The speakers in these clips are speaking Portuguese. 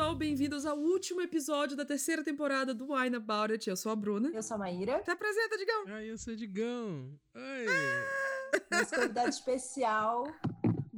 Pessoal, bem-vindos ao último episódio da terceira temporada do Wine About It. Eu sou a Bruna. Eu sou a Maíra. Se apresenta, Digão. Ai, eu sou o Digão. Oi. Nosso convidado especial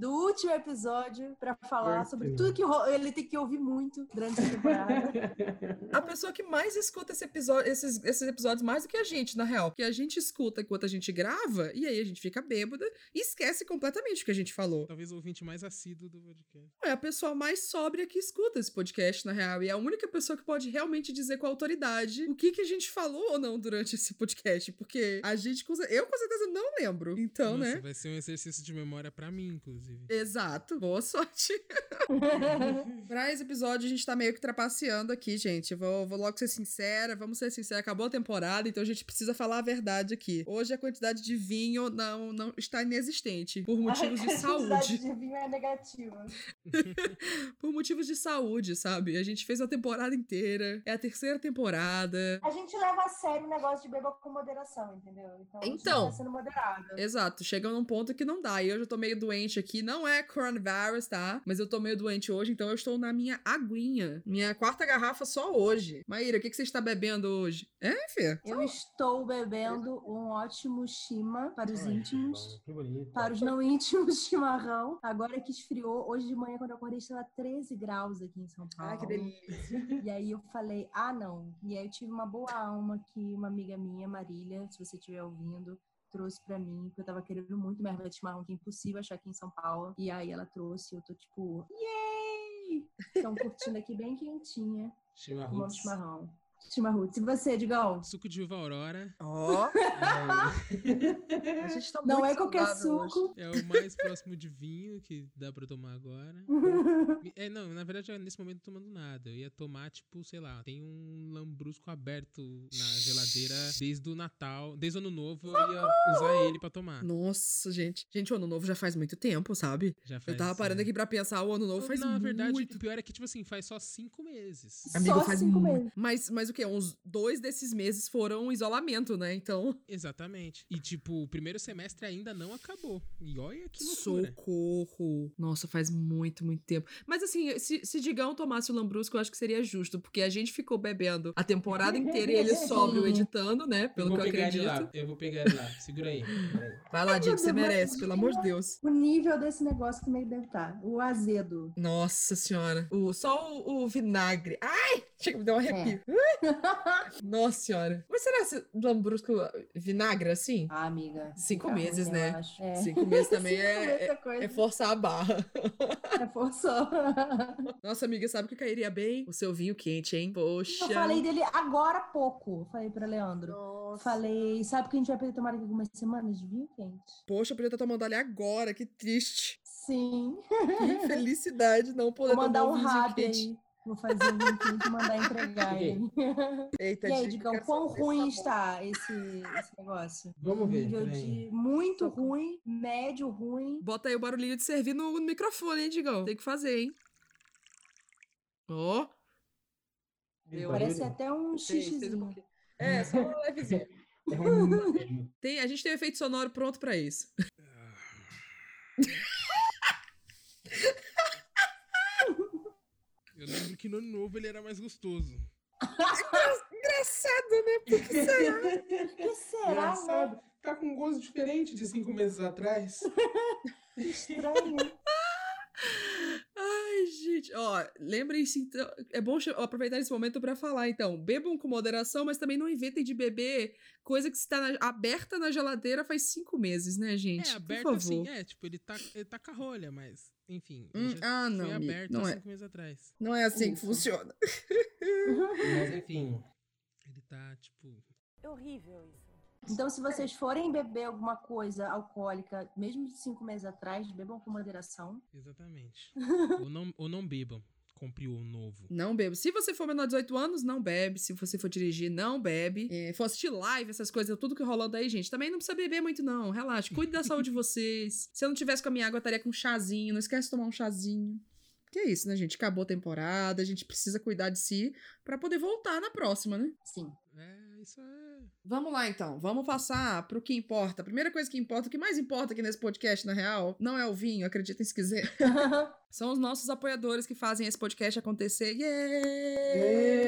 do último episódio pra falar sobre tudo que ele tem que ouvir muito durante a temporada. A pessoa que mais escuta esse episódio, esses, esses episódios mais do que a gente, na real. Porque a gente escuta enquanto a gente grava e aí a gente fica bêbada e esquece completamente o que a gente falou. Talvez o ouvinte mais assíduo do podcast. É a pessoa mais sóbria que escuta esse podcast, na real. E é a única pessoa que pode realmente dizer com autoridade o que, que a gente falou ou não durante esse podcast. Porque a gente, eu com certeza não lembro. Então, Nossa, né? vai ser um exercício de memória pra mim, inclusive. Exato. Boa sorte. pra esse episódio, a gente tá meio que trapaceando aqui, gente. Vou, vou logo ser sincera. Vamos ser sinceros. Acabou a temporada, então a gente precisa falar a verdade aqui. Hoje a quantidade de vinho não, não está inexistente. Por motivos de A quantidade saúde. de vinho é negativa. Por motivos de saúde, sabe? A gente fez a temporada inteira. É a terceira temporada. A gente leva a sério o negócio de beber com moderação, entendeu? Então, a gente Então. tá sendo moderado. Exato, chega num ponto que não dá. E hoje eu tô meio doente aqui. Não é coronavirus, tá? Mas eu tô meio doente hoje, então eu estou na minha aguinha. Minha quarta garrafa só hoje. Maíra, o que, que você está bebendo hoje? É, Fê? Eu estou bebendo um ótimo chima para os Ai, íntimos. Que bonito. Para os não íntimos, chimarrão. Agora que esfriou, hoje de manhã, quando eu acordei, estava 13 graus aqui em São Paulo. Ai, que delícia. E aí eu falei, ah, não. E aí eu tive uma boa alma que uma amiga minha, Marília, se você estiver ouvindo, trouxe pra mim, porque eu tava querendo muito minha erva de chimarrão, que é impossível achar aqui em São Paulo. E aí ela trouxe, eu tô tipo, yay! Então curtindo aqui bem quentinha, tomando Chimarrões. chimarrão. Chimarrão. Se você, Digão, Suco de uva aurora Ó, É, a gente tá não muito é qualquer saudável hoje. suco. é o mais próximo de vinho que dá pra tomar agora. É, não, na verdade, eu, nesse momento, não tô tomando nada. Eu ia tomar, tipo, sei lá, tem um lambrusco aberto na geladeira desde o Natal, desde o Ano Novo, eu ia usar ele pra tomar. Nossa, gente. Gente, o ano novo já faz muito tempo, sabe? Já Eu faz, tava parando é. aqui pra pensar, o ano novo faz Na verdade, muito o pior é que, tipo assim, faz só cinco meses. Amigo, Só faz cinco muito. meses. Mas, mas o quê? Uns dois desses meses foram isolamento, né? Então. Exatamente. E, tipo, o primeiro semestre ainda não acabou. E olha que loucura. Socorro. Nossa, faz muito, muito tempo. Mas assim, se, se Digão tomasse o Lambrusco, eu acho que seria justo, porque a gente ficou bebendo a temporada inteira e ele sóbrio editando, né? eu Pelo vou que eu pegar ele acredito. lá. Eu vou pegar ele lá. Segura aí. Vai lá, Diego, você merece, pelo amor de Deus. O nível desse negócio como é que deve estar. O azedo. Nossa senhora. O, só o, o vinagre. Ai! Chega, me deu um arrepio. Nossa senhora. Mas será esse Lambrusco vinagre assim? Ah, amiga. Cinco meses, né? É. Cinco meses também Cinco é, é, coisa. é forçar a barra. É forçou. Nossa, amiga, sabe o que cairia bem? O seu vinho quente, hein? Poxa. Eu falei dele agora há pouco. Falei pra Leandro. Nossa. Falei, sabe que a gente vai poder tomar daqui algumas semanas de vinho quente? Poxa, eu podia estar tomando ali agora, que triste. Sim. Que felicidade não poder Vou mandar tomar um vinho rap quente. aí. Vou fazer um quente e mandar entregar ele. Eita, E aí, Digão, quão ruim está esse, esse negócio? Vamos ver. Nível de muito Socorro. ruim, médio ruim. Bota aí o barulhinho de servir no, no microfone, hein, Digão? Tem que fazer, hein? Ó. Esse Parece até um xixizinho. É, só um levezinho. é um- Tem, a gente tem um efeito sonoro pronto pra isso. Eu lembro que no ano novo ele era mais gostoso. Engraçado, né? Por que será? O que será, né? Engraçado. Tá com um gosto diferente de cinco meses atrás. Que estranho. Ai, gente. Ó, lembrem-se, então. É bom aproveitar esse momento pra falar, então. Bebam com moderação, mas também não inventem de beber coisa que está na- aberta na geladeira faz cinco meses, né, gente? É, aberto Por assim, é, tipo, ele tá, ele tá com a rolha, mas, enfim. Hum, ah, não, foi aberto não há é. cinco meses atrás. Não é assim que Ufa. funciona. Mas enfim. Ele tá, tipo. É horrível isso. Então, se vocês forem beber alguma coisa alcoólica, mesmo de cinco meses atrás, bebam com moderação. Exatamente. ou, não, ou não bebam. Compre o novo. Não bebe. Se você for menor de 18 anos, não bebe. Se você for dirigir, não bebe. É, for assistir live, essas coisas, tudo que rolando aí, gente. Também não precisa beber muito, não. Relaxa. Cuide da saúde de vocês. Se eu não tivesse com a minha água, eu estaria com um chazinho. Não esquece de tomar um chazinho. Que é isso, né, gente? Acabou a temporada. A gente precisa cuidar de si pra poder voltar na próxima, né? Sim. É, isso é. Vamos lá então, vamos passar pro que importa. A primeira coisa que importa, o que mais importa aqui nesse podcast, na real, não é o vinho, acreditem se quiser. São os nossos apoiadores que fazem esse podcast acontecer. Yeah!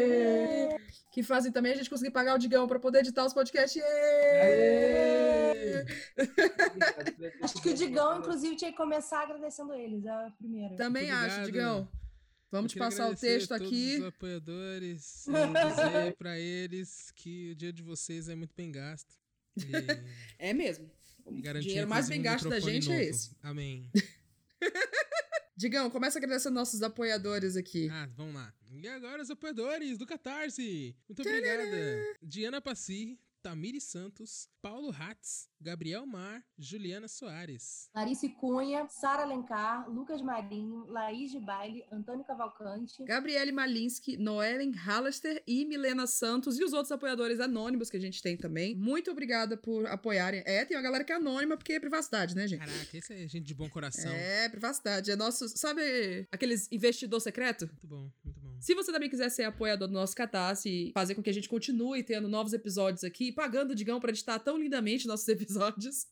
Que fazem também a gente conseguir pagar o Digão pra poder editar os podcasts. Yeah! Acho que o Digão, inclusive, tinha que começar agradecendo eles, é a primeira. Também Muito acho, obrigado. Digão. Vamos passar o texto a todos aqui. Os apoiadores e dizer pra eles que o dia de vocês é muito bem gasto. E, É mesmo. O dinheiro mais bem gasto da gente é novo. esse. Amém. Digão, começa agradecendo nossos apoiadores aqui. Ah, vamos lá. E agora os apoiadores do Catarse. Muito obrigada. Diana Passi, Tamiri Santos, Paulo Hatz, Gabriel Mar, Juliana Soares. Clarice Cunha, Sara Alencar, Lucas Marinho, Laís de Baile, Antônio Cavalcante. Gabriele Malinsky, Noellen Hallaster e Milena Santos e os outros apoiadores anônimos que a gente tem também. Muito obrigada por apoiarem. É, tem uma galera que é anônima porque é privacidade, né, gente? Caraca, esse é gente de bom coração. É, privacidade. É nosso. Sabe aqueles investidor secreto? Muito bom. Se você também quiser ser apoiador do nosso Catarse e fazer com que a gente continue tendo novos episódios aqui, pagando o Digão pra editar tão lindamente nossos episódios,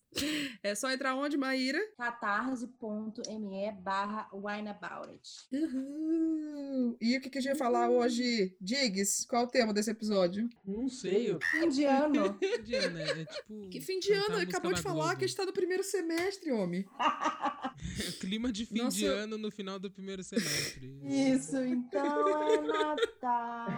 é só entrar onde, Maíra? catarse.me barra wineaboutit. Uhul. E o que, que a gente vai falar hoje? Diggs, qual é o tema desse episódio? Não sei. eu- Fim de ano. Diana, é tipo. Que fim de ano? acabou de falar Globo. que a gente tá no primeiro semestre, homem. Clima de fim Nossa, de ano no final do primeiro semestre. Isso, então Natal.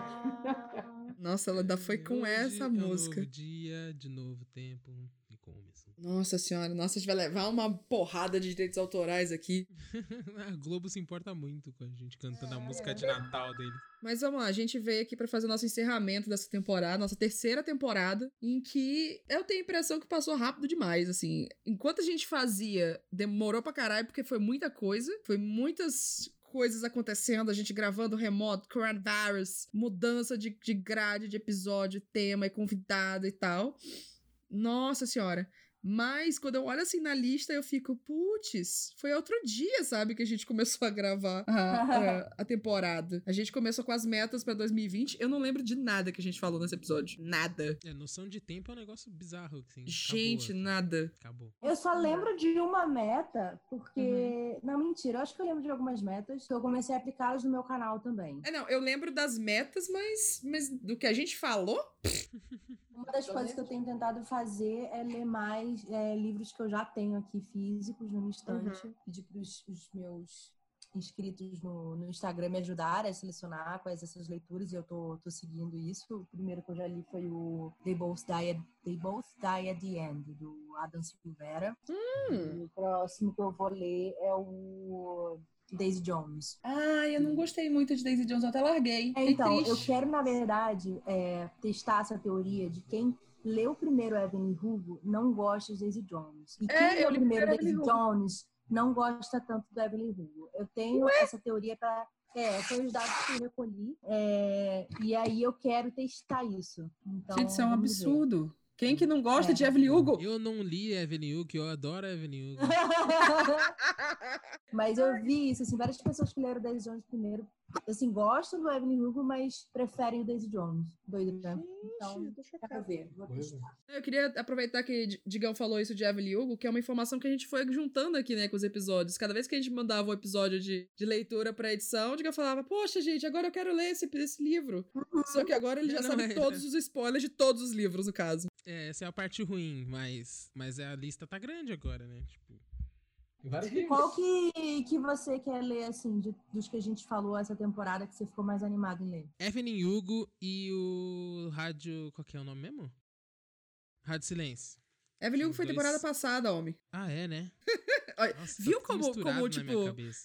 Nossa, ela ainda foi com Hoje essa é um música. novo dia, de novo tempo e começo. Nossa senhora, nossa, a gente vai levar uma porrada de direitos autorais aqui. a Globo se importa muito com a gente cantando a É. música de Natal dele. Mas vamos lá, a gente veio aqui pra fazer o nosso encerramento dessa temporada, nossa terceira temporada, em que eu tenho a impressão que passou rápido demais, assim. Enquanto a gente fazia, demorou pra caralho, porque foi muita coisa, foi muitas coisas acontecendo, a gente gravando remoto, coronavirus, mudança de, de grade, de episódio, tema e convidado e tal. Nossa senhora. Mas quando eu olho assim na lista, eu fico, putz, foi outro dia, sabe, que a gente começou a gravar a, a- a temporada. A gente começou com as metas pra 2020. Eu não lembro de nada que a gente falou nesse episódio. Nada. É, noção de tempo é um negócio bizarro. Assim, Gente, acabou, nada. Acabou. Eu só lembro de uma meta, porque. Uhum. Não, mentira, eu acho que eu lembro de algumas metas que eu comecei a aplicá-las no meu canal também. É, não, eu lembro das metas, mas, mas do que a gente falou, Uma das coisas que eu tenho tentado fazer é ler mais é, livros que eu já tenho aqui físicos no minha estante. Pedir para os meus inscritos no, no Instagram me ajudarem a selecionar quais essas leituras e eu tô, tô seguindo isso. O primeiro que eu já li foi o They Both Die at, They Both Die at the End, do Adam Silveira. E o próximo que eu vou ler é o Daisy Jones. Ah, eu não gostei muito de Daisy Jones, eu até larguei. É, então, eu triste. quero, na verdade, é, testar essa teoria de quem leu primeiro Evelyn Hugo não gosta de Daisy Jones. E quem É, leu li primeiro Daisy. Jones não gosta tanto do Evelyn Hugo. Eu tenho essa teoria para. É, foi os dados que eu recolhi. é, e aí eu quero testar isso. Então, Gente, isso é um vamos ver. Quem que não gosta É. de Evelyn Hugo? Eu não li Evelyn Hugo, eu adoro Evelyn Hugo. mas eu vi isso, assim, várias pessoas que leram Daisy Jones primeiro, assim, gostam do Evelyn Hugo, mas preferem o Daisy Jones. Doido, né? Então, quero ver. Vou Coisa. testar. Eu queria aproveitar que Digão falou isso de Evelyn Hugo, que é uma informação que a gente foi juntando aqui, né, com os episódios. Cada vez que a gente mandava um episódio de, de leitura pra edição, o Digão falava, poxa, gente, agora eu quero ler esse, esse livro. Só que agora ele já Não, sabe é. todos os spoilers de todos os livros, no caso. É, essa é a parte ruim, mas, mas a lista tá grande agora, né? Tipo. Qual que, que você quer ler, assim, de- dos que a gente falou essa temporada, que você ficou mais animado em ler? Evelyn Hugo e o Rádio. Qual que é o nome mesmo? Rádio Silêncio. Evelyn Hugo foi Dois. temporada passada, homem. Ah, é, né? Nossa, Viu tá como- como, tipo.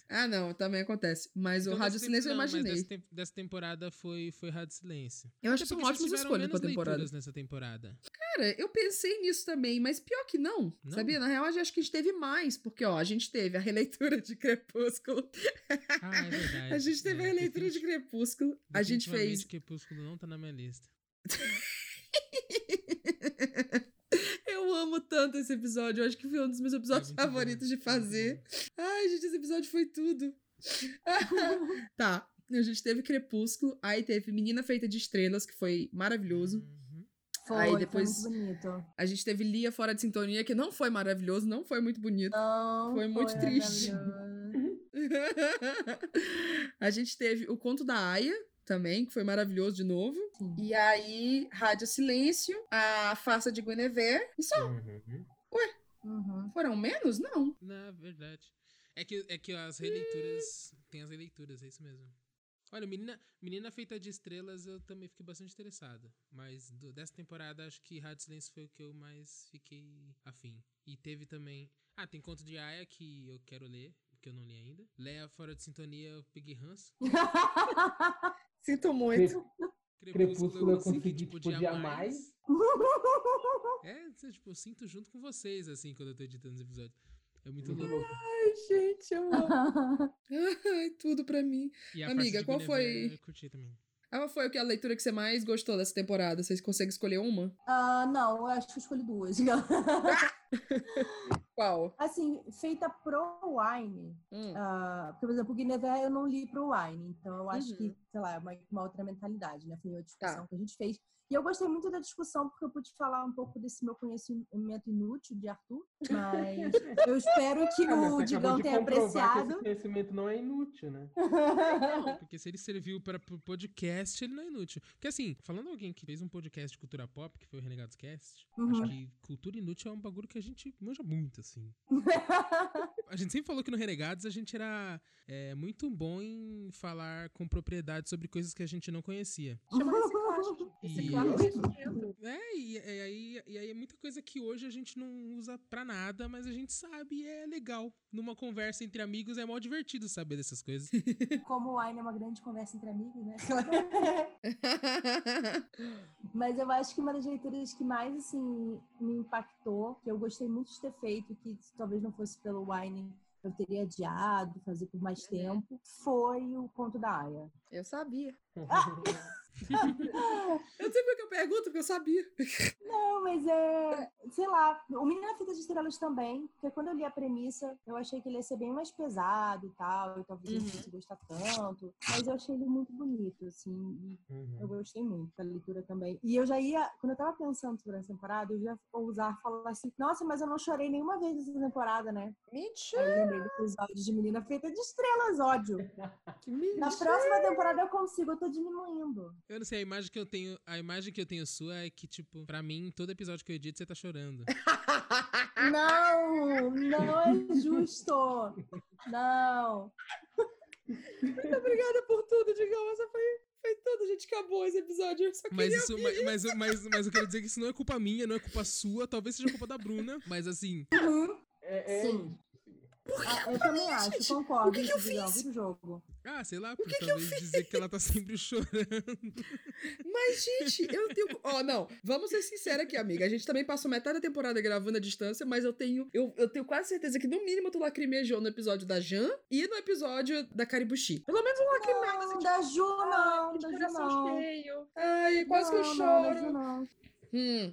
Ah, não, também acontece. Mas o Então, Rádio dessa Silêncio eu não, mas imaginei. dessa, dessa temporada foi, foi Rádio Silêncio. Eu acho Até que são ótimas escolhas pra temporada. nessa temporada. Cara, eu pensei nisso também, mas pior que não, Não? sabia? Na real, eu acho que a gente teve mais, porque, ó, a gente teve a releitura de Crepúsculo, Ah, é verdade. a gente teve é, a releitura de Crepúsculo, a gente fez... Crepúsculo não tá na minha lista. amo tanto esse episódio, eu acho que foi um dos meus episódios É muito bom, favoritos de fazer. Ai, gente, esse episódio foi tudo. tá, A gente teve Crepúsculo, aí teve Menina Feita de Estrelas, que foi maravilhoso. Uhum. Foi, Aí foi depois- muito bonito. A gente teve Lia Fora de Sintonia, que não foi maravilhoso, não foi muito bonito. Não, Foi muito triste. a gente teve o Conto da Aya também, que foi maravilhoso de novo. Sim. E aí, Rádio Silêncio, a Farsa de Guinevere. E só Uhum. Uhum. foram menos? Não. Na verdade. É que, é que as releituras. Tem as releituras, é isso mesmo. Olha, Menina, Menina Feita de Estrelas eu também fiquei bastante interessado. Mas do- dessa temporada acho que Rádio Silêncio foi o que eu mais fiquei afim. E teve também. Ah, tem Conto de Aya que eu quero ler, que eu não li ainda. Leia Fora de Sintonia eu peguei ranço. Sinto muito. Crepúsculo eu consegui, consegui, tipo, odiar mais. É, tipo, eu sinto junto com vocês, assim, quando eu tô editando os episódios. É muito louco. Ai, gente, eu amo. Ai, tudo pra mim. E a Amiga, parte de qual foi- Eu curti também. Qual foi o que a leitura que você mais gostou dessa temporada? Vocês conseguem escolher uma? Ah, não, eu acho que eu escolhi duas. Qual? assim, feita pro Wine. Hum. ah, por exemplo, o Guinevere eu não li pro Wine, então eu acho Uhum. que, sei lá, é uma, uma outra mentalidade, né? Foi uma discussão Tá. que a gente fez. E eu gostei muito da discussão porque eu pude falar um pouco desse meu conhecimento inútil de Arthur, mas eu espero que Ah, o Digão tenha comprovar que apreciado. Esse conhecimento não é inútil, né? Porque se ele serviu para pro podcast, ele não é inútil. Porque assim, falando alguém que fez um podcast de cultura pop, que foi o Renegados Cast, Uhum. acho que cultura inútil é um bagulho que a gente manja muito, assim. A gente sempre falou que no Renegados a gente era é, muito bom em falar com propriedade sobre coisas que a gente não conhecia. Chama reciclagem. E- Reciclagem. É, e, e aí, e aí é muita coisa que hoje a gente não usa pra nada, mas a gente sabe e é legal. Numa conversa entre amigos é mó divertido saber dessas coisas. Como o Wine é uma grande conversa entre amigos, né? Mas eu acho que uma das leituras que mais, assim, me impactou, que eu gostei muito de ter feito, que se talvez não fosse pelo Wine eu teria adiado, fazer por mais tempo, foi o Conto da Aya. Eu sabia. Eu sei porque eu pergunto, porque eu sabia. Não, mas é. Sei lá, o Menino na Fita de Estrelas também, porque quando eu li a premissa, eu achei que ele ia ser bem mais pesado e tal, e talvez eu não Uhum. fosse gostar tanto. Mas eu achei ele muito bonito, assim, e Uhum. eu gostei muito da leitura também. E eu já ia, quando eu tava pensando sobre essa temporada, eu já ia ousar falar assim: nossa, mas eu não chorei nenhuma vez nessa temporada, né? Mentira. Aí eu lembrei do episódio de Menina Feita de Estrelas, ódio. Que mentira. Na próxima temporada eu consigo, eu tô diminuindo. Eu não sei, a imagem que eu tenho, a imagem que eu tenho sua é que, tipo, pra mim, todo episódio que eu edito, você tá chorando. Não, não é justo. Não. Muito obrigada por tudo, Digão. Essa foi, foi tudo. A gente acabou esse episódio. Eu só Mas isso, mas, mas, mas, mas eu quero dizer que isso não é culpa minha, não é culpa sua, talvez seja culpa da Bruna, mas assim, É, é Sim. Isso. Ah, eu também acho, concordo. o que que eu Digão, fiz? jogo. ah, sei lá, por talvez dizer que ela tá sempre chorando. Mas, gente, eu tenho. Ó, não, vamos ser sinceros aqui, amiga. A gente também passou metade da temporada gravando à distância, mas eu tenho. Eu, eu tenho quase certeza que, no mínimo, tu lacrimejou no episódio da Jan e no episódio da Caribuchi. Pelo menos um lacrimado, assim, Não, da Ju não, da Ju não. cheio. Ai, quase que eu Não, não, da Ju choro. não. Hum,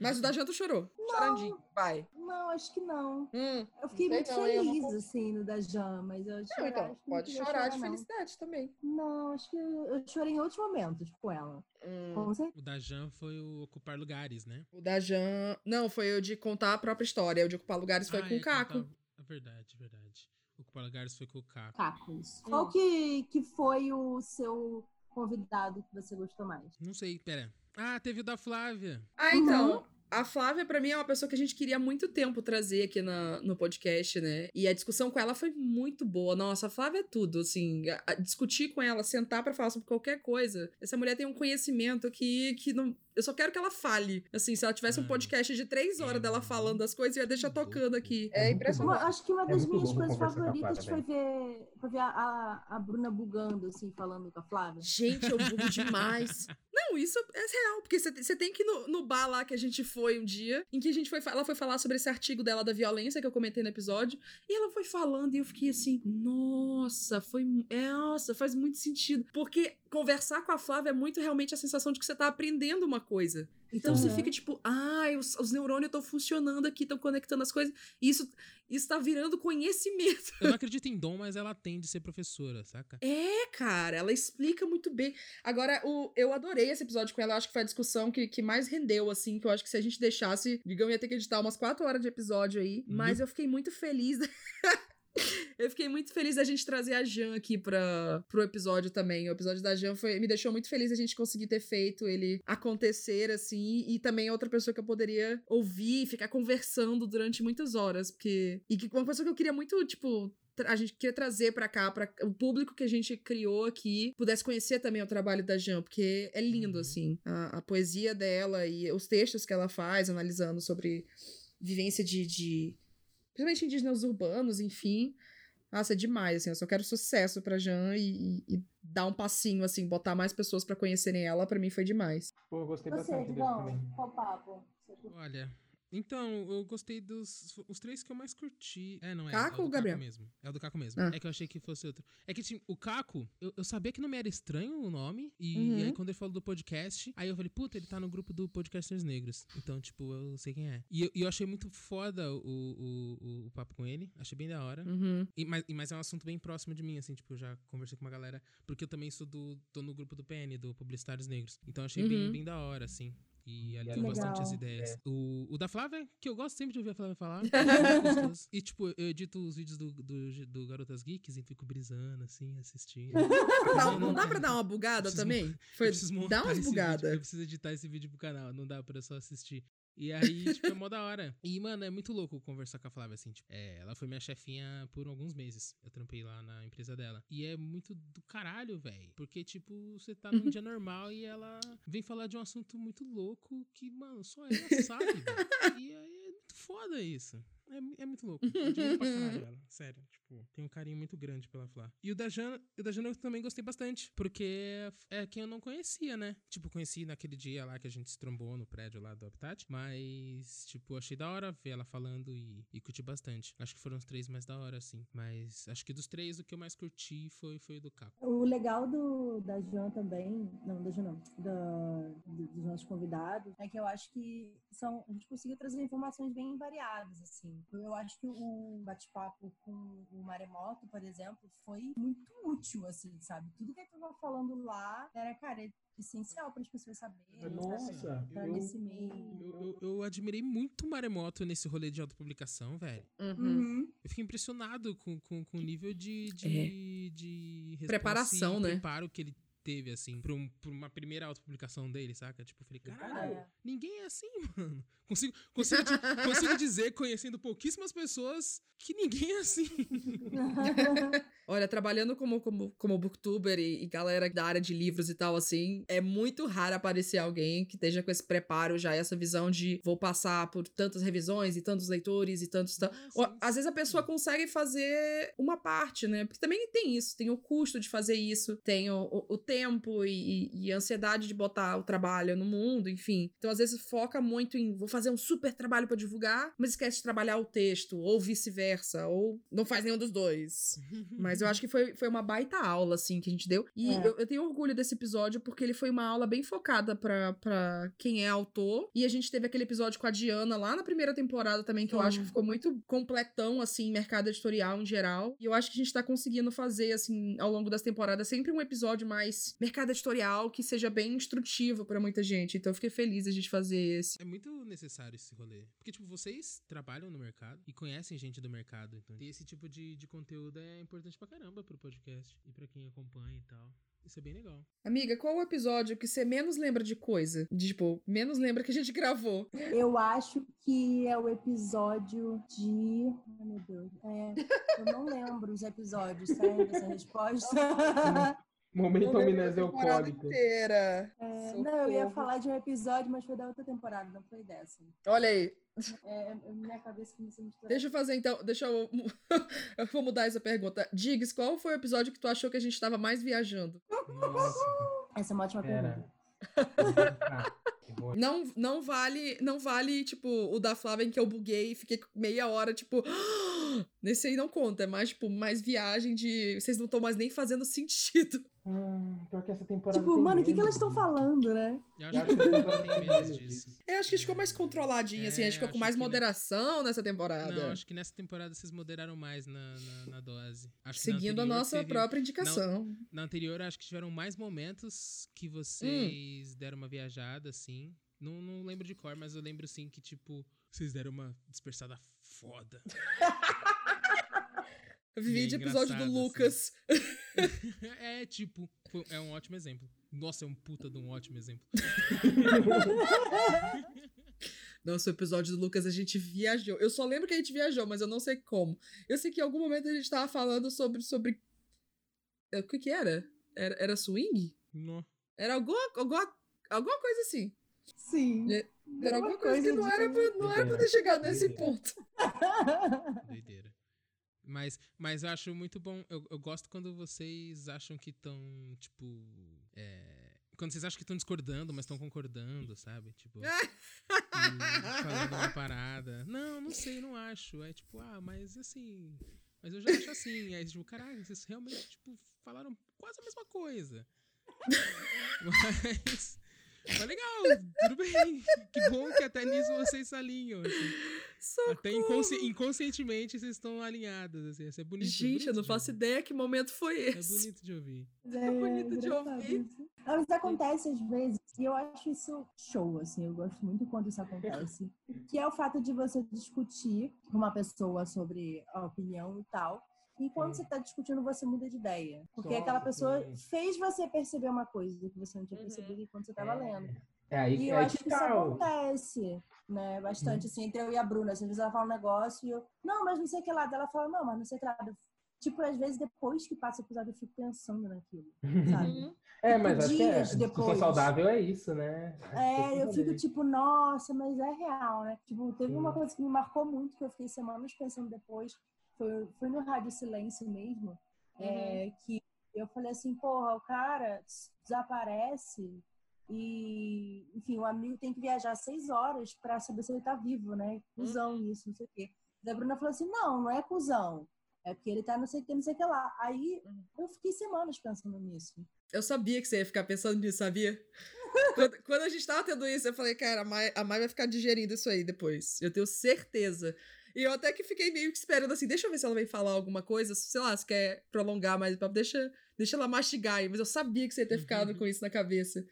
mas o da Jan tu chorou. Chorandinho. Vai. Não, acho que não. Hum. Eu fiquei Sei muito não, não feliz, consigo. assim, no da Jan, mas eu Não, chorar, então, acho que não pode queria chorar de não. felicidade também. Não, acho que eu chorei em outros momentos com ela. Hum. O da Jan foi o ocupar lugares, né? O da Jan. Não, foi o de contar a própria história. O de ocupar lugares foi Ah, com é, o Caco. contava- É verdade, verdade. Ocupar lugares foi com o Caco. Cacos. Hum. Qual que, que foi o seu convidado que você gostou mais? Não sei, pera. Ah, teve o da Flávia. Ah, então. A Flávia, pra mim, é uma pessoa que a gente queria há muito tempo trazer aqui na, no podcast, né? E a discussão com ela foi muito boa. Nossa, a Flávia é tudo, assim. a- a discutir com ela, sentar pra falar sobre qualquer coisa. Essa mulher tem um conhecimento que, que não. Eu só quero que ela fale. Assim, se ela tivesse um Ah. podcast de três horas dela falando as coisas, eu ia deixar tocando aqui. É É impressionante. acho que uma É das muito minhas coisas favoritas foi ver, foi ver a, a, a Bruna bugando, assim, falando com a Flávia. Gente, eu bugo demais. Não, isso é real, porque você tem que ir no, no bar lá que a gente foi um dia, em que a gente foi, ela foi falar sobre esse artigo dela da violência que eu comentei no episódio, e ela foi falando e eu fiquei assim, nossa, foi, é, nossa, faz muito sentido, porque conversar com a Flávia é muito realmente a sensação de que você tá aprendendo uma coisa. Então você Uhum. fica tipo, ai, os, os neurônios estão funcionando aqui, estão conectando as coisas. E isso, isso tá virando conhecimento. Eu não acredito em dom, mas ela tem de ser professora, saca? É, cara, ela explica muito bem. Agora, o, eu adorei esse episódio com ela. Eu acho que foi a discussão que, que mais rendeu, assim. Que eu acho que se a gente deixasse, digamos, ia ter que editar umas quatro horas de episódio aí. Uhum. Mas eu fiquei muito feliz. eu fiquei muito feliz da gente trazer a Jan aqui pra, pro episódio também. O episódio da Jan foi, me deixou muito feliz a gente conseguir ter feito ele acontecer, assim. E também outra pessoa que eu poderia ouvir e ficar conversando durante muitas horas. Porque. E que uma pessoa que eu queria muito, tipo, a gente queria trazer pra cá, para o público que a gente criou aqui, pudesse conhecer também o trabalho da Jan, porque é lindo, Uhum. assim, a, a poesia dela e os textos que ela faz, analisando sobre vivência de, de principalmente indígenas urbanos, enfim. Nossa, é demais, assim, eu só quero sucesso pra Jan e, e- e dar um passinho, assim, botar mais pessoas pra conhecerem ela, pra mim foi demais. Pô, eu gostei Você, bastante desse também. Qual papo? Você? Olha. Então, eu gostei dos. Os três que eu mais curti. É, não é. Caco é o ou Gabriel? Caco mesmo. É o do Caco mesmo. Ah. É que eu achei que fosse outro. É que, assim, o Caco, eu, eu sabia que não me era estranho o nome. E, Uhum. aí, quando ele falou do podcast, aí eu falei, puta, ele tá no grupo do Podcasters Negros. Então, tipo, eu sei quem é. E, eu- e eu achei muito foda o, o, o, papo com ele. Achei bem da hora. Uhum. E, mas, e- mas é um assunto bem próximo de mim, assim, tipo, eu já conversei com uma galera, porque eu também sou do. tô no grupo do PN, do Publicitários Negros. Então achei bem, Uhum. bem da hora, assim. E ali Legal. bastante as Legal. ideias. O, o da Flávia, que eu gosto sempre de ouvir a Flávia falar. é e, tipo, eu edito os vídeos do, do, do Garotas Geeks e fico brisando, assim, assistindo. Não, não dá pra dar uma bugada preciso também? Foi, dá umas bugadas. Eu preciso editar esse vídeo pro canal, não dá pra só assistir. E aí, tipo, é mó da hora. E, mano, é muito louco conversar com a Flávia, assim, tipo, é, ela foi minha chefinha por alguns meses. Eu trampei lá na empresa dela. E é muito do caralho, velho. Porque, tipo, você tá num dia normal e ela vem falar de um assunto muito louco que, mano, só ela sabe. E aí é muito foda isso. É, é muito louco. Eu admiro pra caralho ela. Sério, tipo, tenho um carinho muito grande pela Flá. E o da Jana, o da Jana eu também gostei bastante. Porque é quem eu não conhecia, né? Tipo, conheci naquele dia lá que a gente se trombou no prédio lá do Habitat. Mas, tipo, achei da hora ver ela falando e, e curti bastante. Acho que foram os três mais da hora, assim. Mas acho que dos três, o que eu mais curti foi, foi o do Caco. O legal do, da Jan também, não, da Jan não, da, do- dos nossos convidados, é que eu acho que são, a gente conseguiu trazer informações bem variadas, assim. Eu acho que o bate-papo com o Maremoto, por exemplo, foi muito útil, assim, sabe? Tudo que ele tava falando lá era, cara, essencial para as pessoas saberem. Nossa, eu- nesse meio. Eu, eu, eu admirei muito o Maremoto nesse rolê de autopublicação, velho. Uhum. Uhum. Eu fiquei impressionado com, com, com o nível de, de, de responsa Preparação, e né? preparo que ele teve, assim, pra, um- pra uma primeira autopublicação dele, saca? Tipo, eu falei, caralho, É. ninguém é assim, mano. Consigo, consigo, consigo dizer, conhecendo pouquíssimas pessoas, que ninguém é assim. Olha, trabalhando como, como, como booktuber e, e galera da área de livros e tal, assim, é muito raro aparecer alguém que esteja com esse preparo já, essa visão de vou passar por tantas revisões e tantos leitores e tantos. ta- Ah, Ou, sim, às vezes a pessoa consegue fazer uma parte, né? Porque também tem isso, tem o custo de fazer isso, tem o, o, o tempo e, e- e ansiedade de botar o trabalho no mundo, enfim. Então, às vezes, foca muito em vou fazer um super trabalho pra divulgar, mas esquece de trabalhar o texto, ou vice-versa, ou não faz nenhum dos dois. Mas eu acho que foi, foi uma baita aula, assim, que a gente deu. E É. eu, eu tenho orgulho desse episódio porque ele foi uma aula bem focada pra, pra quem é autor. E a gente teve aquele episódio com a Diana lá na primeira temporada também, que eu acho que ficou muito completão, assim, mercado editorial em geral. E eu acho que a gente tá conseguindo fazer, assim, ao longo das temporadas, sempre um episódio mais mercado editorial que seja bem instrutivo pra muita gente. Então eu fiquei feliz a gente fazer esse. É muito necessário esse rolê. Porque, tipo, vocês trabalham no mercado e conhecem gente do mercado. Então, ter esse tipo de, de conteúdo é importante pra caramba pro podcast e pra quem acompanha e tal. Isso é bem legal. Amiga, qual o episódio que você menos lembra de coisa? De, tipo, menos lembra que a gente gravou? Eu acho que é o episódio de. Ai, meu Deus. É, eu não lembro os episódios, sabe? Essa resposta. Momento amnésia Temporada alcoólica. inteira. É, não, eu ia falar de um episódio, mas foi da outra temporada, não foi dessa. Olha aí, É, é minha cabeça começou a misturar. deixa eu fazer então, deixa eu. eu vou mudar essa pergunta. Diggs, qual foi o episódio que tu achou que a gente tava mais viajando? Nossa. Essa é uma ótima pergunta. Não, não vale, não vale, tipo, o da Flávia em que eu buguei e fiquei meia hora, tipo. Nesse aí não conta, é mais, tipo, mais viagem de. Vocês não estão mais nem fazendo sentido. Hum, pior que essa temporada. Tipo, tem mano, o que, que elas estão falando, né? Eu acho que acho que tem tem menos menos disso. disso. É, acho que ficou mais controladinho, assim. É, Acho que ficou com mais que, moderação nessa temporada. Não, acho que nessa temporada vocês moderaram mais na, na, na dose. Acho que na Seguindo a nossa teve- própria indicação. Na anterior, acho que tiveram mais momentos que Hum. vocês deram uma viajada, assim. Não, não lembro de cor, mas eu lembro, sim, que, tipo, vocês deram uma dispersada foda. E é episódio do engraçado, assim. Lucas. é, tipo, foi- é um ótimo exemplo. Nossa, é um puta de um ótimo exemplo. Nossa, o episódio do Lucas a gente viajou. Eu só lembro que a gente viajou, mas eu não sei como. Eu sei que em algum momento a gente tava falando sobre. sobre... é, O que que era? Era, era swing? No. Era alguma, alguma, alguma coisa assim. Sim. É, Era Alguma alguma coisa que não coisa era, pra, não era pra ter chegado nesse ponto. Doideira. Mas, mas eu acho muito bom. Eu, eu gosto quando vocês acham que estão, tipo. é, quando vocês acham que estão discordando, mas estão concordando, sabe? Tipo. e falando uma parada. Não, não sei, não acho. É tipo, ah, mas assim. Mas eu já acho assim. Aí, tipo, caralho, vocês realmente, tipo, falaram quase a mesma coisa. Mas. Mas legal, tudo bem. Que bom que até nisso vocês se alinham. assim. Até inconsci- inconscientemente vocês estão alinhados. Assim. Isso é bonito. Gente, eu bonito não de faço ouvir. ideia que momento foi É esse. bonito de ouvir. É bonito de engraçado ouvir. isso. Não, Mas acontece às vezes, e eu acho isso show, assim, eu gosto muito quando isso acontece, que é o fato de você discutir com uma pessoa sobre a opinião e tal, e quando você está discutindo, você muda de ideia. Porque Nossa, aquela pessoa sim. fez você perceber uma coisa que você não tinha Uhum. percebido enquanto você estava lendo. É aí, E é eu aí acho que que isso tá o- acontece, né? Bastante, assim, entre eu e a Bruna. Assim, às vezes ela fala um negócio e eu, não, mas não sei o que lá. Ela fala, não, mas não sei o que lá. Tipo, às vezes depois que passa o episódio eu fico pensando naquilo, sabe? Uhum. É, mas acho que é, depois. saudável é isso, né? É, eu fico tipo, nossa, mas é real, né? Tipo, teve uma Sim. coisa que me marcou muito, que eu fiquei semanas pensando depois, foi, foi no Rádio Silêncio mesmo, é, que eu falei assim, porra, o cara desaparece e, enfim, o amigo tem que viajar seis horas pra saber se ele tá vivo, né? Cusão isso, não sei o quê. Da Bruna falou assim, não, não é cuzão. É porque ele tá não sei o que, não sei o que lá. Aí eu fiquei semanas pensando nisso. Eu sabia que você ia ficar pensando nisso, sabia? quando, quando a gente tava tendo isso, eu falei, cara, a Mai, a Mai vai ficar digerindo isso aí depois. Eu tenho certeza. E eu até que fiquei meio que esperando assim, deixa eu ver se ela vai falar alguma coisa, sei lá, se quer prolongar mais o papo, deixa, deixa ela mastigar. aí. Mas eu sabia que você ia ter ficado com isso na cabeça.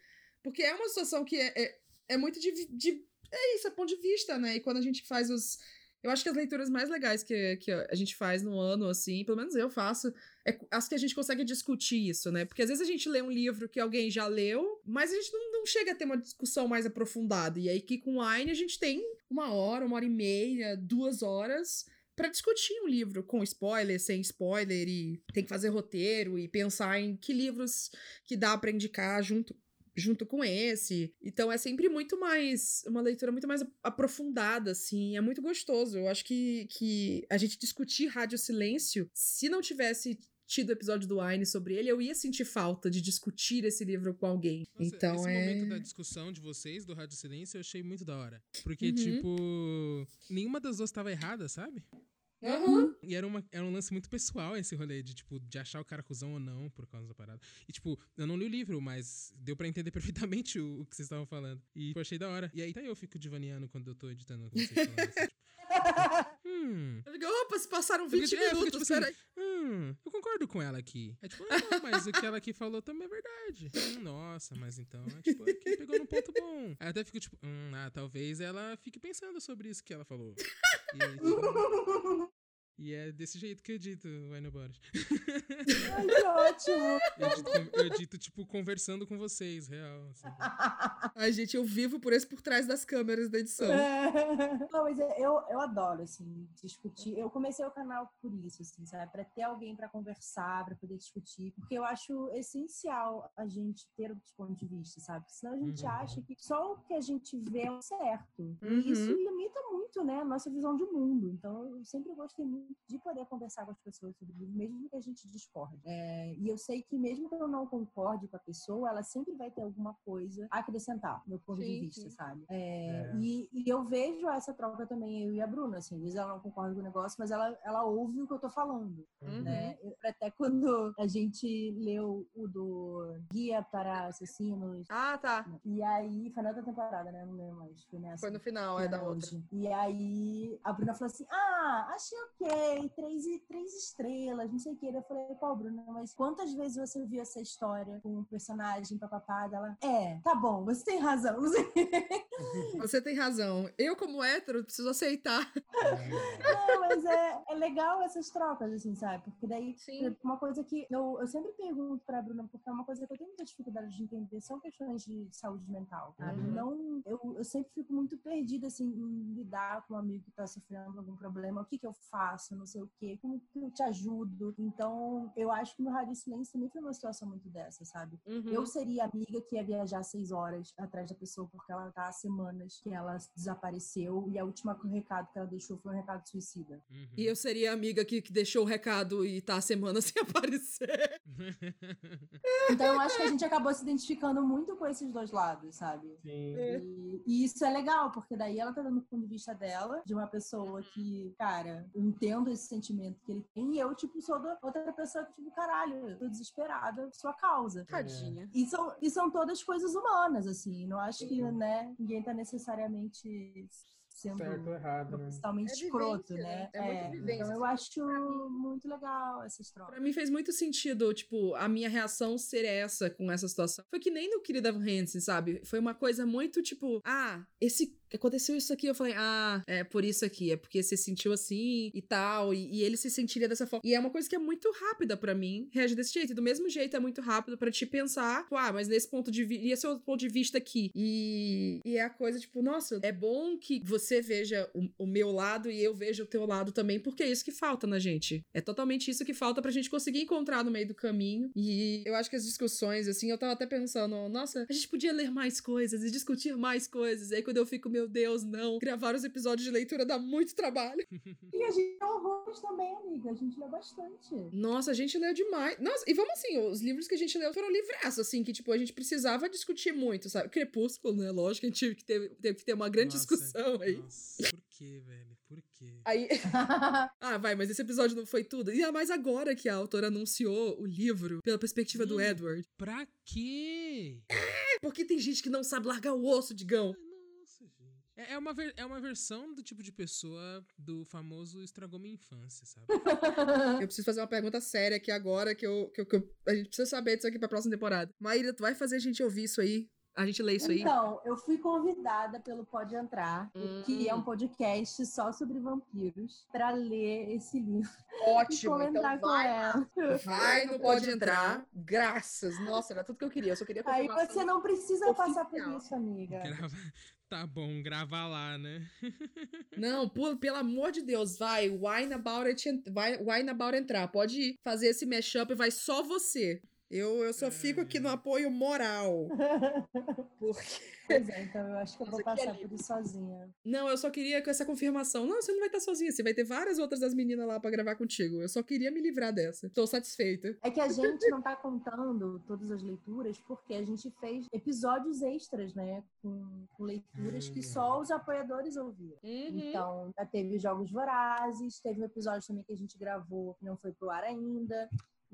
Porque é uma situação que é, é, é muito de, de. É isso, é ponto de vista, né? E quando a gente faz os. Eu acho que as leituras mais legais que, que a gente faz no ano, assim, pelo menos eu faço, é as que a gente consegue discutir isso, né? Porque às vezes a gente lê um livro que alguém já leu, mas a gente não, não chega a ter uma discussão mais aprofundada. E aí que com o Wine a gente tem uma hora, uma hora e meia, duas horas pra discutir um livro com spoiler, sem spoiler, e tem que fazer roteiro e pensar em que livros que dá pra indicar junto junto com esse. Então é sempre muito mais uma leitura muito mais aprofundada assim, é muito gostoso. Eu acho que que a gente discutir Rádio Silêncio, se não tivesse tido o episódio do Wine sobre ele, eu ia sentir falta de discutir esse livro com alguém. Nossa, então esse é momento da discussão de vocês, do Rádio Silêncio, eu achei muito da hora. Porque, Uhum. tipo, nenhuma das duas estava errada, sabe? Uhum. E era, uma, era um lance muito pessoal esse rolê de, tipo, de achar o cara cuzão ou não por causa da parada. E, tipo, eu não li o livro, mas deu pra entender perfeitamente o, o que vocês estavam falando. E eu achei da hora. E aí até eu fico divaniando quando eu tô editando com vocês falando assim, tipo, hum, Eu digo, opa, se passaram Eu fico 20 de- é, eu fico minutos, tipo assim, peraí. Hum, eu concordo com ela aqui. É tipo, ah, não, mas o que ela aqui falou também é verdade. Hum, nossa, mas então, é, tipo, aqui pegou num ponto bom. Aí até fico tipo, hum, ah, talvez ela fique pensando sobre isso que ela falou. E, aí, tipo, e é desse jeito que eu edito, Vai no Boris. Ai, que ótimo! Eu edito, eu edito, tipo, conversando com vocês, real. assim. Ai, gente, eu vivo por esse por trás das câmeras da edição. Não, mas eu, eu adoro, assim, discutir. Eu comecei o canal por isso, assim, sabe? Pra ter alguém pra conversar, pra poder discutir. Porque eu acho essencial a gente ter outros pontos de vista, sabe? Porque senão a gente Uhum. acha que só o que a gente vê é o certo. Uhum. E isso limita muito, né? A nossa visão de mundo. Então, eu sempre gostei muito de poder conversar com as pessoas sobre livro, mesmo que a gente discorde. É, e eu sei que mesmo que eu não concorde com a pessoa, ela sempre vai ter alguma coisa a acrescentar, no meu ponto Sim, de vista, sim. sabe? É, É. E, e eu vejo essa troca também, eu e a Bruna, assim, às vezes ela não concorda com o negócio, mas ela, ela ouve o que eu tô falando, Uhum. né? Eu- até quando a gente leu o do Guia para Assassinos, Ah, tá. e aí, foi na outra temporada, né? Não lembro mais, foi nessa. Foi no final, é da era outra. hoje. E aí a Bruna falou assim: Ah, achei ok, três, e- três estrelas, não sei o que. Eu falei, pô, Bruna, mas quantas vezes você viu essa história com um personagem papapá dela? É, tá bom, você tem razão. Você tem razão. Eu, como hétero, preciso aceitar. Não, mas é, é legal essas trocas, assim, sabe? Porque daí, Sim. exemplo, uma coisa que eu, eu sempre pergunto pra Bruna, porque é uma coisa que eu tenho muita dificuldade de entender, são questões de saúde mental, sabe? Uhum. Não, eu, eu sempre fico muito perdida, assim, em lidar com um amigo que tá sofrendo algum problema, o que que eu faço, não sei o quê, como que eu te ajudo. Então, eu acho que no Rádio Silêncio também foi uma situação muito dessa, sabe? Uhum. Eu seria a amiga que ia viajar seis horas atrás da pessoa porque ela tá há semanas que ela desapareceu e a última recado que ela deixou foi um recado suicida. Uhum. E eu seria a amiga que, que deixou o recado e tá a semana sem aparecer. Então eu acho que a gente acabou se identificando muito com esses dois lados, sabe? Sim. E, e isso é legal, porque daí ela tá dando o ponto de vista dela, de uma pessoa que, cara, eu entendo esse sentimento que ele tem, e eu, tipo, sou da outra pessoa que, tipo, caralho, tô desesperada por sua causa. Tadinha. E são, e são todas coisas humanas, assim. Não acho que, né, ninguém tá necessariamente sendo Certo ou errado, né? propositalmente É escroto, vivência, né? né? É muita vivência, então eu acho muito legal essas trocas. Pra mim fez muito sentido, tipo, a minha reação ser essa com essa situação. Foi que nem no Querida Hansen, sabe? Foi uma coisa muito tipo, ah, esse aconteceu isso aqui, eu falei, ah, é por isso aqui, é porque você sentiu assim e tal, e, e ele se sentiria dessa forma. E é uma coisa que é muito rápida pra mim, reagir desse jeito. E do mesmo jeito é muito rápido pra te pensar, tipo, ah, mas nesse ponto de vista, e esse é o ponto de vista aqui. E, e é a coisa, tipo, nossa, é bom que você veja o, o meu lado e eu veja o teu lado também, porque é isso que falta na gente. É totalmente isso que falta pra gente conseguir encontrar no meio do caminho. E eu acho que as discussões, assim, eu tava até pensando, nossa, a gente podia ler mais coisas e discutir mais coisas. E aí quando eu fico, meu Deus, não, gravar os episódios de leitura dá muito trabalho. E a gente lê horrores também, amiga. A gente lê bastante. Nossa, a gente leu demais. Nossa, e vamos assim, os livros que a gente leu foram livraços, assim, que, tipo, a gente precisava discutir muito, sabe? Crepúsculo, né? Lógico que a gente teve que ter, teve que ter uma grande Nossa, discussão aí. Nossa, por quê, velho? Por quê? Aí. ah, vai, mas esse episódio não foi tudo. E ainda mais agora que a autora anunciou o livro pela perspectiva do Hum. Edward. Pra quê? É porque tem gente que não sabe largar o osso, digão. É, é uma, ver- é uma versão do tipo de pessoa do famoso estragou minha infância, sabe? Eu preciso fazer uma pergunta séria aqui agora, que, eu, que, eu- que eu- a gente precisa saber disso aqui pra próxima temporada. Maíra, tu vai fazer a gente ouvir isso aí? A gente lê isso aí? Então, eu fui convidada pelo Pode Entrar, Hum. que é um podcast só sobre vampiros, pra ler esse livro e Ótimo, então comentar com vai, ela. vai no Pode Entrar. Graças, nossa, era tudo que eu queria. Eu só queria Aí você não precisa passar por oficial. isso, amiga. Tá bom, grava lá, né? Não, pula, pelo amor de Deus, vai, wine about it, vai, wine about entrar. Pode ir fazer esse mashup e vai só você. Eu, eu só fico aqui no apoio moral. Porque... Pois é, então eu acho que eu vou Nossa, passar por isso sozinha. Não, eu só queria com essa confirmação. Não, você não vai estar sozinha, você vai ter várias outras das meninas lá pra gravar contigo. Eu só queria me livrar dessa. Tô satisfeita. É que a gente não tá contando todas as leituras porque a gente fez episódios extras, né? Com, com leituras que só os apoiadores ouviram. Uhum. Então, já teve Jogos Vorazes, teve um episódio também que a gente gravou que não foi pro ar ainda.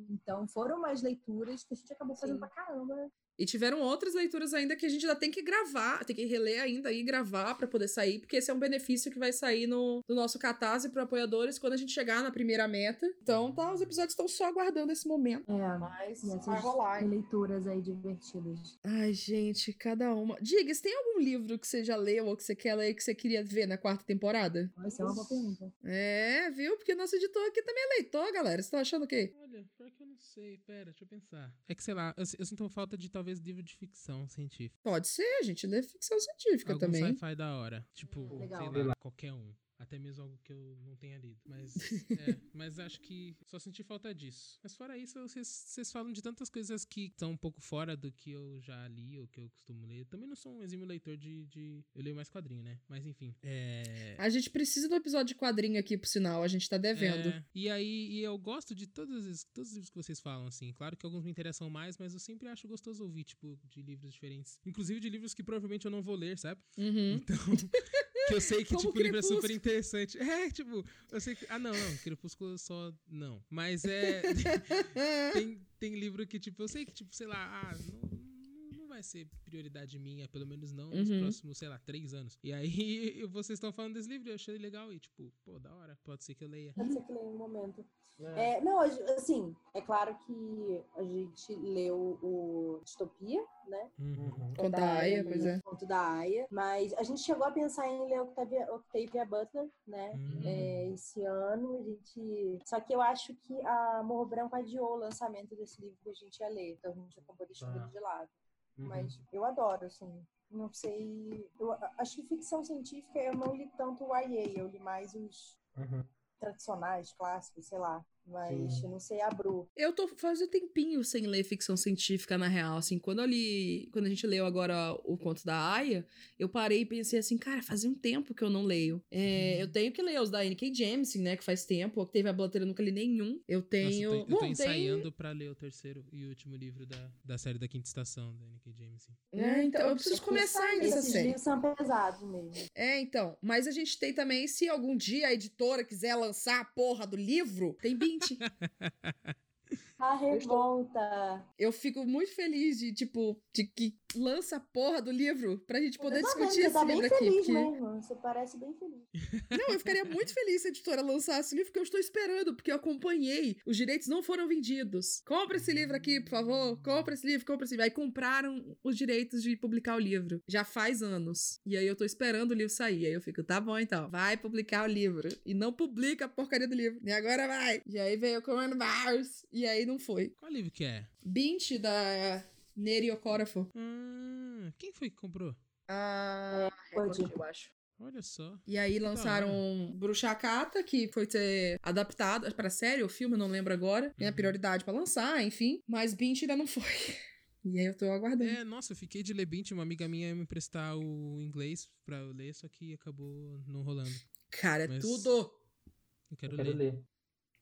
Então, foram mais leituras que a gente acabou fazendo Sim. pra caramba. E tiveram outras leituras ainda que a gente ainda tem que gravar, tem que reler ainda e gravar pra poder sair, porque esse é um benefício que vai sair no, no nosso catarse pro apoiadores quando a gente chegar na primeira meta. Então, tá, os episódios estão só aguardando esse momento. É, Mas e essas leituras aí divertidas. Ai, gente, cada uma. Diggs, tem algum livro que você já leu ou que você quer ler que você queria ver na quarta temporada? Essa é uma boa pergunta. É, viu? Porque nosso editor aqui também é leitor, galera. Você tá achando o quê? Olha, pior que eu não sei. Pera, deixa eu pensar. É que, sei lá, eu, eu sinto falta de talvez livro de ficção científica. Pode ser, a gente lê ficção científica Algum também. sci-fi da hora. Tipo, Legal. sei lá, qualquer um. Até mesmo algo que eu não tenha lido. Mas, é, mas acho que só senti falta disso. Mas fora isso, vocês, vocês falam de tantas coisas que estão um pouco fora do que eu já li ou que eu costumo ler. Também não sou um exímio leitor de. de... Eu leio mais quadrinho, né? Mas enfim. É. A gente precisa do episódio de quadrinho aqui, por sinal. A gente tá devendo. É, e aí, e eu gosto de todos, os- todos os livros que vocês falam, assim. Claro que alguns me interessam mais, mas eu sempre acho gostoso ouvir, tipo, de livros diferentes. Inclusive de livros que provavelmente eu não vou ler, sabe? Uhum. Então. que eu sei que, Como tipo, o livro é super interessante. É, tipo, eu sei que. Ah, não, não. Crepúsculo só. Não. Mas é. tem, tem livro que, tipo, eu sei que, tipo, sei lá, ah, não vai ser prioridade minha, pelo menos não nos Uhum. próximos, sei lá, três anos. E aí, vocês estão falando desse livro, eu achei legal e, tipo, pô, da hora, pode ser que eu leia. Pode ser que leia um momento. É. É, não, assim, é claro que a gente leu o Distopia, né? Uhum. Uhum. Conto da Aya, pois é. Conto da Aya. Mas a gente chegou a pensar em ler Octavia, Octavia Butler, né? Hum. É, esse ano a gente. Só que eu acho que a Morro Branco adiou o lançamento desse livro que a gente ia ler. Então a gente acabou deixando Ah. ele de lado. Uhum. Mas eu adoro, assim. Não sei. Eu acho que ficção científica eu não li tanto o YA, eu li mais os Uhum. tradicionais, clássicos, sei lá. Mas Sim. eu não sei a Bru. Eu tô fazendo tempinho sem ler ficção científica, na real. Assim, quando eu li. Quando a gente leu agora o conto da Aya, eu parei e pensei assim, cara, fazia um tempo que eu não leio. É, eu tenho que ler os da N.K. Jemisin, né? Que faz tempo. Que teve a Butler, eu nunca li nenhum. Eu Nossa, tenho. eu tô, eu tô Bom, tem- ensaiando pra ler o terceiro e último livro da, da série da quinta estação, da N.K. Jameson. É, então, eu preciso começar ainda essa série. livros são pesados mesmo. É, então. Mas a gente tem também, se algum dia a editora quiser lançar a porra do livro, tem 20. A revolta. eu fico muito feliz de, tipo, de que lança a porra do livro pra gente poder Eu discutir você esse tá bem livro aqui. feliz porque- mesmo. Você parece bem feliz. Não, eu ficaria muito feliz se a editora lançasse o livro, porque eu estou esperando, porque eu acompanhei. Os direitos não foram vendidos. Compra esse livro aqui, por favor. Compra esse livro, compra esse livro. Aí compraram os direitos de publicar o livro. Já faz anos. E aí eu tô esperando o livro sair. Aí eu fico, tá bom então. Vai publicar o livro. E não publica a porcaria do livro. E agora vai. E aí veio o Coronavirus. E aí não foi. Qual livro que é? Bint da Neri Okorafor. Ah, quem foi que comprou? Ah, Record, eu acho. Olha só. E aí lançaram Bruxa Cata, que foi ser adaptado pra série ou filme, eu não lembro agora. Tem a Uhum. prioridade pra lançar, enfim. Mas Bint ainda não foi. E aí eu tô aguardando. É, nossa, eu fiquei de ler Bint, uma amiga minha ia me emprestar o inglês pra eu ler, só que acabou não rolando. Cara, é Mas- tudo! Eu quero, Eu quero ler. ler.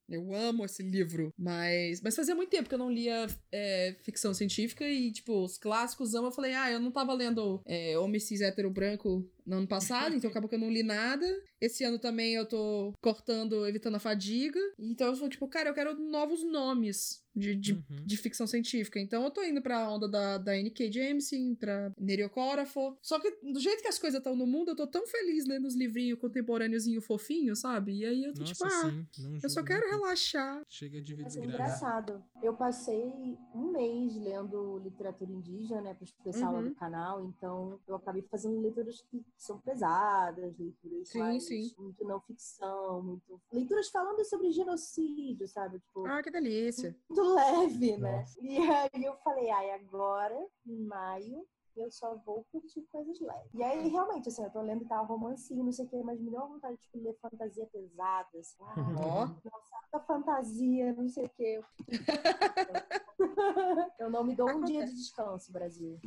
Eu amo esse livro. Mas, mas fazia muito tempo que eu não lia é, ficção científica e, tipo, os clássicos eu falei, ah, eu não tava lendo é, Cis Hétero Branco no ano passado, então acabou que eu não li nada. Esse ano também eu tô cortando, evitando a fadiga. Então eu sou tipo, cara, eu quero novos nomes de, de, Uhum. de ficção científica. Então eu tô indo pra onda da, da N.K. Jameson, pra Neri Okorafor. Só que do jeito que as coisas estão no mundo, eu tô tão feliz lendo os livrinhos contemporâneozinho fofinho, sabe? E aí eu tô Nossa, tipo, ah. Não eu só quero muito. relaxar. Chega de ver Assim, desgraça. engraçado. Eu passei um mês lendo literatura indígena, né, para expressar aula Uhum. do canal, então eu acabei fazendo leituras que são pesadas, leituras Sim, mais, sim. muito não ficção, muito leituras falando sobre genocídio, sabe? Tipo, Ah, que delícia. muito leve, né? Nossa. E aí eu falei, ai, agora, em maio, eu só vou curtir coisas leves. E aí, realmente, assim, eu tô lendo tal romancinho, não sei o que, mas me deu uma vontade de ler fantasia pesada, assim. Ai, Ó. nossa, fantasia, não sei o que. Eu não me dou um dia de descanso, Brasil.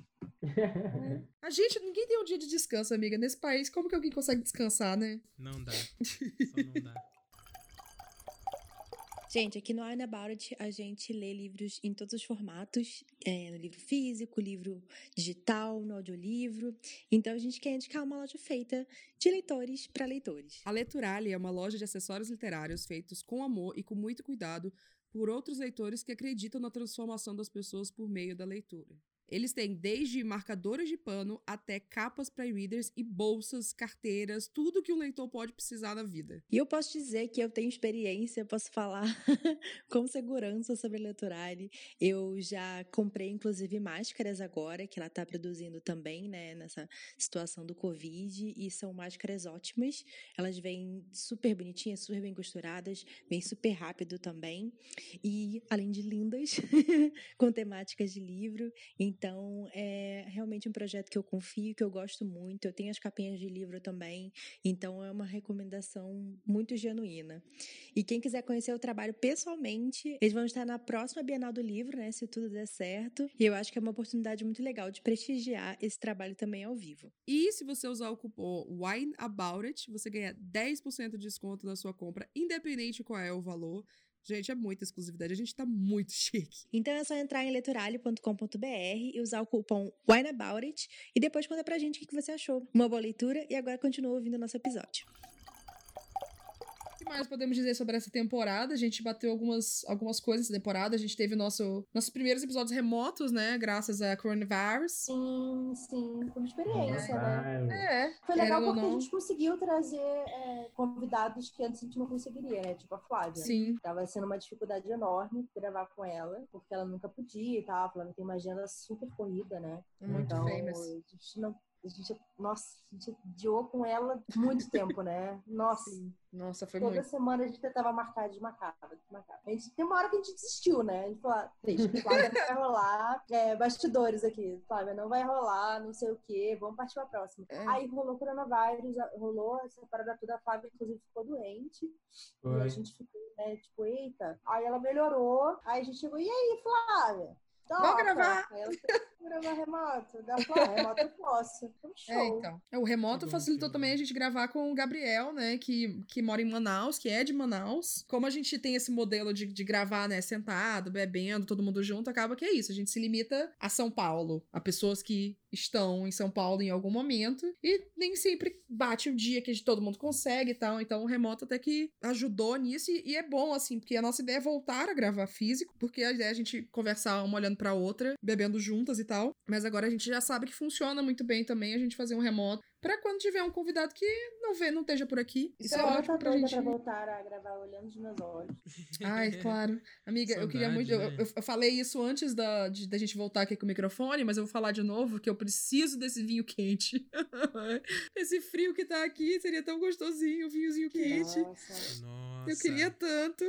A gente, ninguém tem um dia de descanso, amiga. Nesse país, como que alguém consegue descansar, né? Não dá. Só não dá. Gente, aqui no Arna About It, a gente lê livros em todos os formatos, é, no livro físico, livro digital, no audiolivro. Então a gente quer indicar uma loja feita de leitores para leitores. A Leturali é uma loja de acessórios literários feitos com amor e com muito cuidado por outros leitores que acreditam na transformação das pessoas por meio da leitura. Eles têm desde marcadores de pano até capas para e-readers e bolsas, carteiras, tudo que um leitor pode precisar na vida. E eu posso dizer que eu tenho experiência, posso falar com segurança sobre a Leturale. Eu já comprei, inclusive, máscaras agora, que ela está produzindo também, né, nessa situação do Covid, e são máscaras ótimas. Elas vêm super bonitinhas, super bem costuradas, vêm super rápido também, e além de lindas, com temáticas de livro. É realmente um projeto que eu confio, que eu gosto muito. Eu tenho as capinhas de livro também, então é uma recomendação muito genuína. E quem quiser conhecer o trabalho pessoalmente, eles vão estar na próxima Bienal do Livro, né, se tudo der certo. E eu acho que é uma oportunidade muito legal de prestigiar esse trabalho também ao vivo. E se você usar o cupom WINEABOUTIT, você ganha 10% de desconto na sua compra, independente qual é o valor. Gente, é muita exclusividade. A gente tá muito chique. Então é só entrar em leturalho.com.br e usar o cupom WINEABOUTIT e depois conta pra gente o que você achou. Uma boa leitura e agora continua ouvindo o nosso episódio. O que mais podemos dizer sobre essa temporada? A gente bateu algumas, algumas coisas nessa temporada. A gente teve nosso, nossos primeiros episódios remotos, né? Graças a coronavirus. Sim, sim, foi uma experiência, né? É. Foi legal porque a gente conseguiu trazer é, convidados que antes a gente não conseguiria, né? Tipo a Flávia. Sim. Tava sendo uma dificuldade enorme gravar com ela, porque ela nunca podia e tal. A Flávia tem uma agenda super corrida, né? Muito Então, famous. a gente não. A gente, nossa, a gente adiou com ela muito tempo, né? Nossa, Nossa, foi toda muito. semana a gente tentava marcar de marcar. A gente, tem uma hora que a gente desistiu, né? A gente falou, ah, triste, Flávia, não vai rolar. É, bastidores aqui, Flávia, não vai rolar, não sei o quê, vamos partir pra próxima. É. Aí rolou coronavírus, rolou essa parada toda, a Flávia, inclusive, ficou doente. E a Foi. gente ficou, né, tipo, eita. Aí ela melhorou, aí a gente chegou, e aí, Flávia? Vamos gravar. "Vamos gravar remoto. Ela falou, ah, remoto eu posso. Então, show. É, então. É, O remoto Que bom, facilitou também bom. a gente gravar com o Gabriel, né? Que, que mora em Manaus, que é de Manaus. Como a gente tem esse modelo de, de gravar, né, sentado, bebendo, todo mundo junto, acaba que é isso. A gente se limita a São Paulo, a pessoas que estão em São Paulo em algum momento. E nem sempre bate o dia que todo mundo consegue e tal. Então o remoto até que ajudou nisso. E, e é bom, assim, porque a nossa ideia é voltar a gravar físico, porque a ideia é a gente conversar uma olhando pra outra, bebendo juntas e tal. Mas agora a gente já sabe que funciona muito bem também a gente fazer um remoto. Pra quando tiver um convidado que não vê, não esteja por aqui. Isso é Então, ela ótimo tá pra gente. pra voltar a gravar olhando nos meus olhos. Ai, claro. Amiga, eu queria Saudade, muito. Eu, né? eu- eu falei isso antes da, de- da gente voltar aqui com o microfone, mas eu vou falar de novo que eu preciso desse vinho quente. Esse frio que tá aqui seria tão gostosinho, o vinhozinho quente. Nossa. Nossa. Eu queria tanto.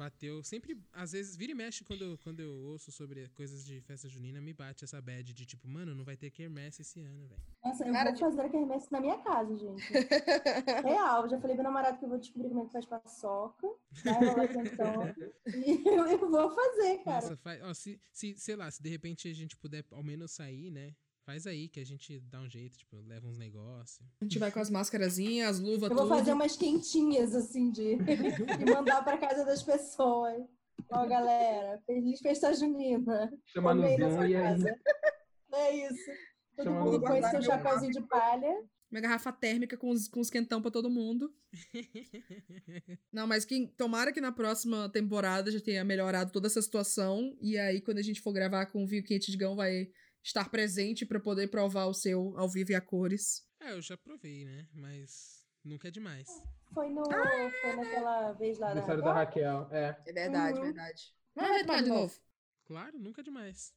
Bateu. Sempre, às vezes, vira e mexe quando eu, quando eu ouço sobre coisas de festa junina, me bate essa bad de tipo, mano, não vai ter quermesse esse ano, velho. Nossa, eu Cara, vou fazer a quermesse na minha casa, gente. Real, já falei pro namorado que eu vou descobrir como é que faz paçoca. Vai rolar. E eu, eu vou fazer, cara. Nossa, faz, ó, se, se, sei lá, se de repente a gente puder ao menos sair, né? Faz aí que a gente dá um jeito, tipo, leva uns negócios. A gente vai com as máscarazinhas, as luvas, Eu vou tudo. fazer umas quentinhas, assim, de e mandar pra casa das pessoas. Ó, galera, feliz festa junina. Chama no e aí. casa. É isso. Todo Chama mundo no põe seu chapéuzinho de palha. Uma garrafa térmica com os, com os quentão pra todo mundo. Não, mas quem, tomara que na próxima temporada já tenha melhorado toda essa situação. E aí, quando a gente for gravar com o Vinho Quente de Gão, vai estar presente pra poder provar o seu ao vivo e a cores. É, eu já provei, né? Mas nunca é demais. Foi, no, Ah, foi naquela vez lá da Aniversário da Raquel. É. É verdade, Uhum. verdade. Vamos tentar de de novo. Claro, nunca é demais.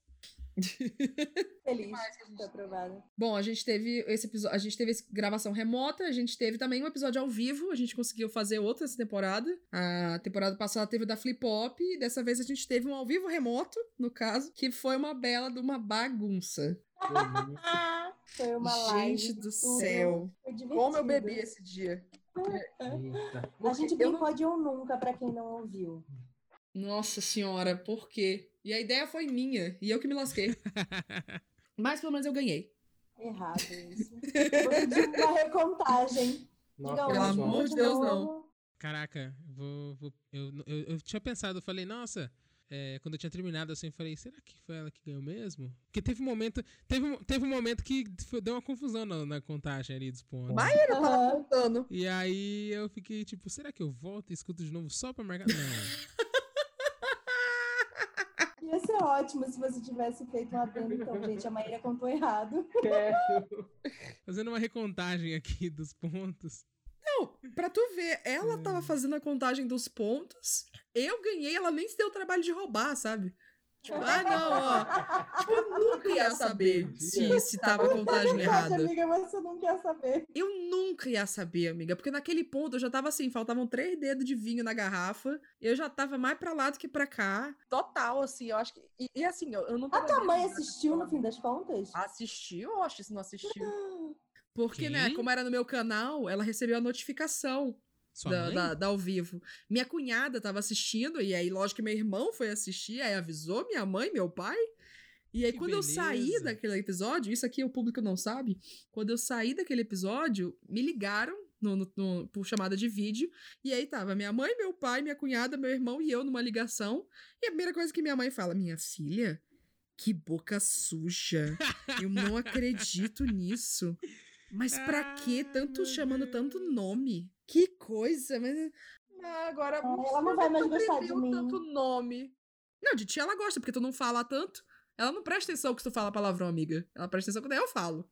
Feliz ter aprovado. Bom, a gente teve esse episódio, a gente teve gravação remota, a gente teve também um episódio ao vivo, a gente conseguiu fazer outra essa temporada. A temporada passada teve o da Flip Pop, e dessa vez a gente teve um ao vivo remoto, no caso, que foi uma bela de uma bagunça. Foi uma live. gente do céu. Como eu bebi esse dia. Eita. A gente Eu não- brincou de um nunca, pra quem não ouviu. Nossa senhora, por quê? E a ideia foi minha, e eu que me lasquei. Mas pelo menos eu ganhei. Errado isso. Vou pedir uma recontagem. Nossa, pelo amor de Deus, novo. Caraca, vou. vou- eu, eu, eu tinha pensado, eu falei, nossa. é, quando eu tinha terminado assim, eu falei, será que foi ela que ganhou mesmo? Porque teve um momento. Teve, um- teve um momento que foi- deu uma confusão na, na contagem ali dos pontos. Mas eu tava contando. E aí eu fiquei tipo, será que eu volto e escuto de novo só pra marcar? Não. Ia ser ótimo se você tivesse feito um adendo, então, gente. A Maíra contou errado. Quero. Fazendo uma recontagem aqui dos pontos. Não, pra tu ver, ela tava fazendo a contagem dos pontos, eu ganhei, ela nem se deu o trabalho de roubar, sabe? Tipo, ah, não, ó. Tipo, eu nunca ia saber se, se tava a contagem errada. amiga, mas você não quer saber. Eu nunca ia saber, amiga, porque naquele ponto eu já tava assim, faltavam três dedos de vinho na garrafa, eu já tava mais pra lá do que pra cá. Total, assim, eu acho que. E, e assim, eu, eu não A tua mãe assistiu no fim das contas? Assistiu? Oxe, se não assistiu. Porque, né, Quem? como era no meu canal, ela recebeu a notificação da, da, da ao vivo. Minha cunhada tava assistindo, e aí, lógico que meu irmão foi assistir, aí avisou minha mãe, meu pai. E aí, Que quando eu saí beleza. daquele episódio, isso aqui o público não sabe, quando eu saí daquele episódio, me ligaram no, no- no- por chamada de vídeo, e aí tava minha mãe, meu pai, minha cunhada, meu irmão e eu numa ligação. E a primeira coisa que minha mãe fala, minha filha, que boca suja. Eu não acredito nisso. Mas pra que Ah, tanto meu chamando tanto nome? Que coisa, mas Ah, agora. ela não vai mais gostar de mim. tanto nome. Não, de tia ela gosta, porque tu não fala tanto. Ela não presta atenção que tu fala palavrão, amiga. Ela presta atenção quando eu falo.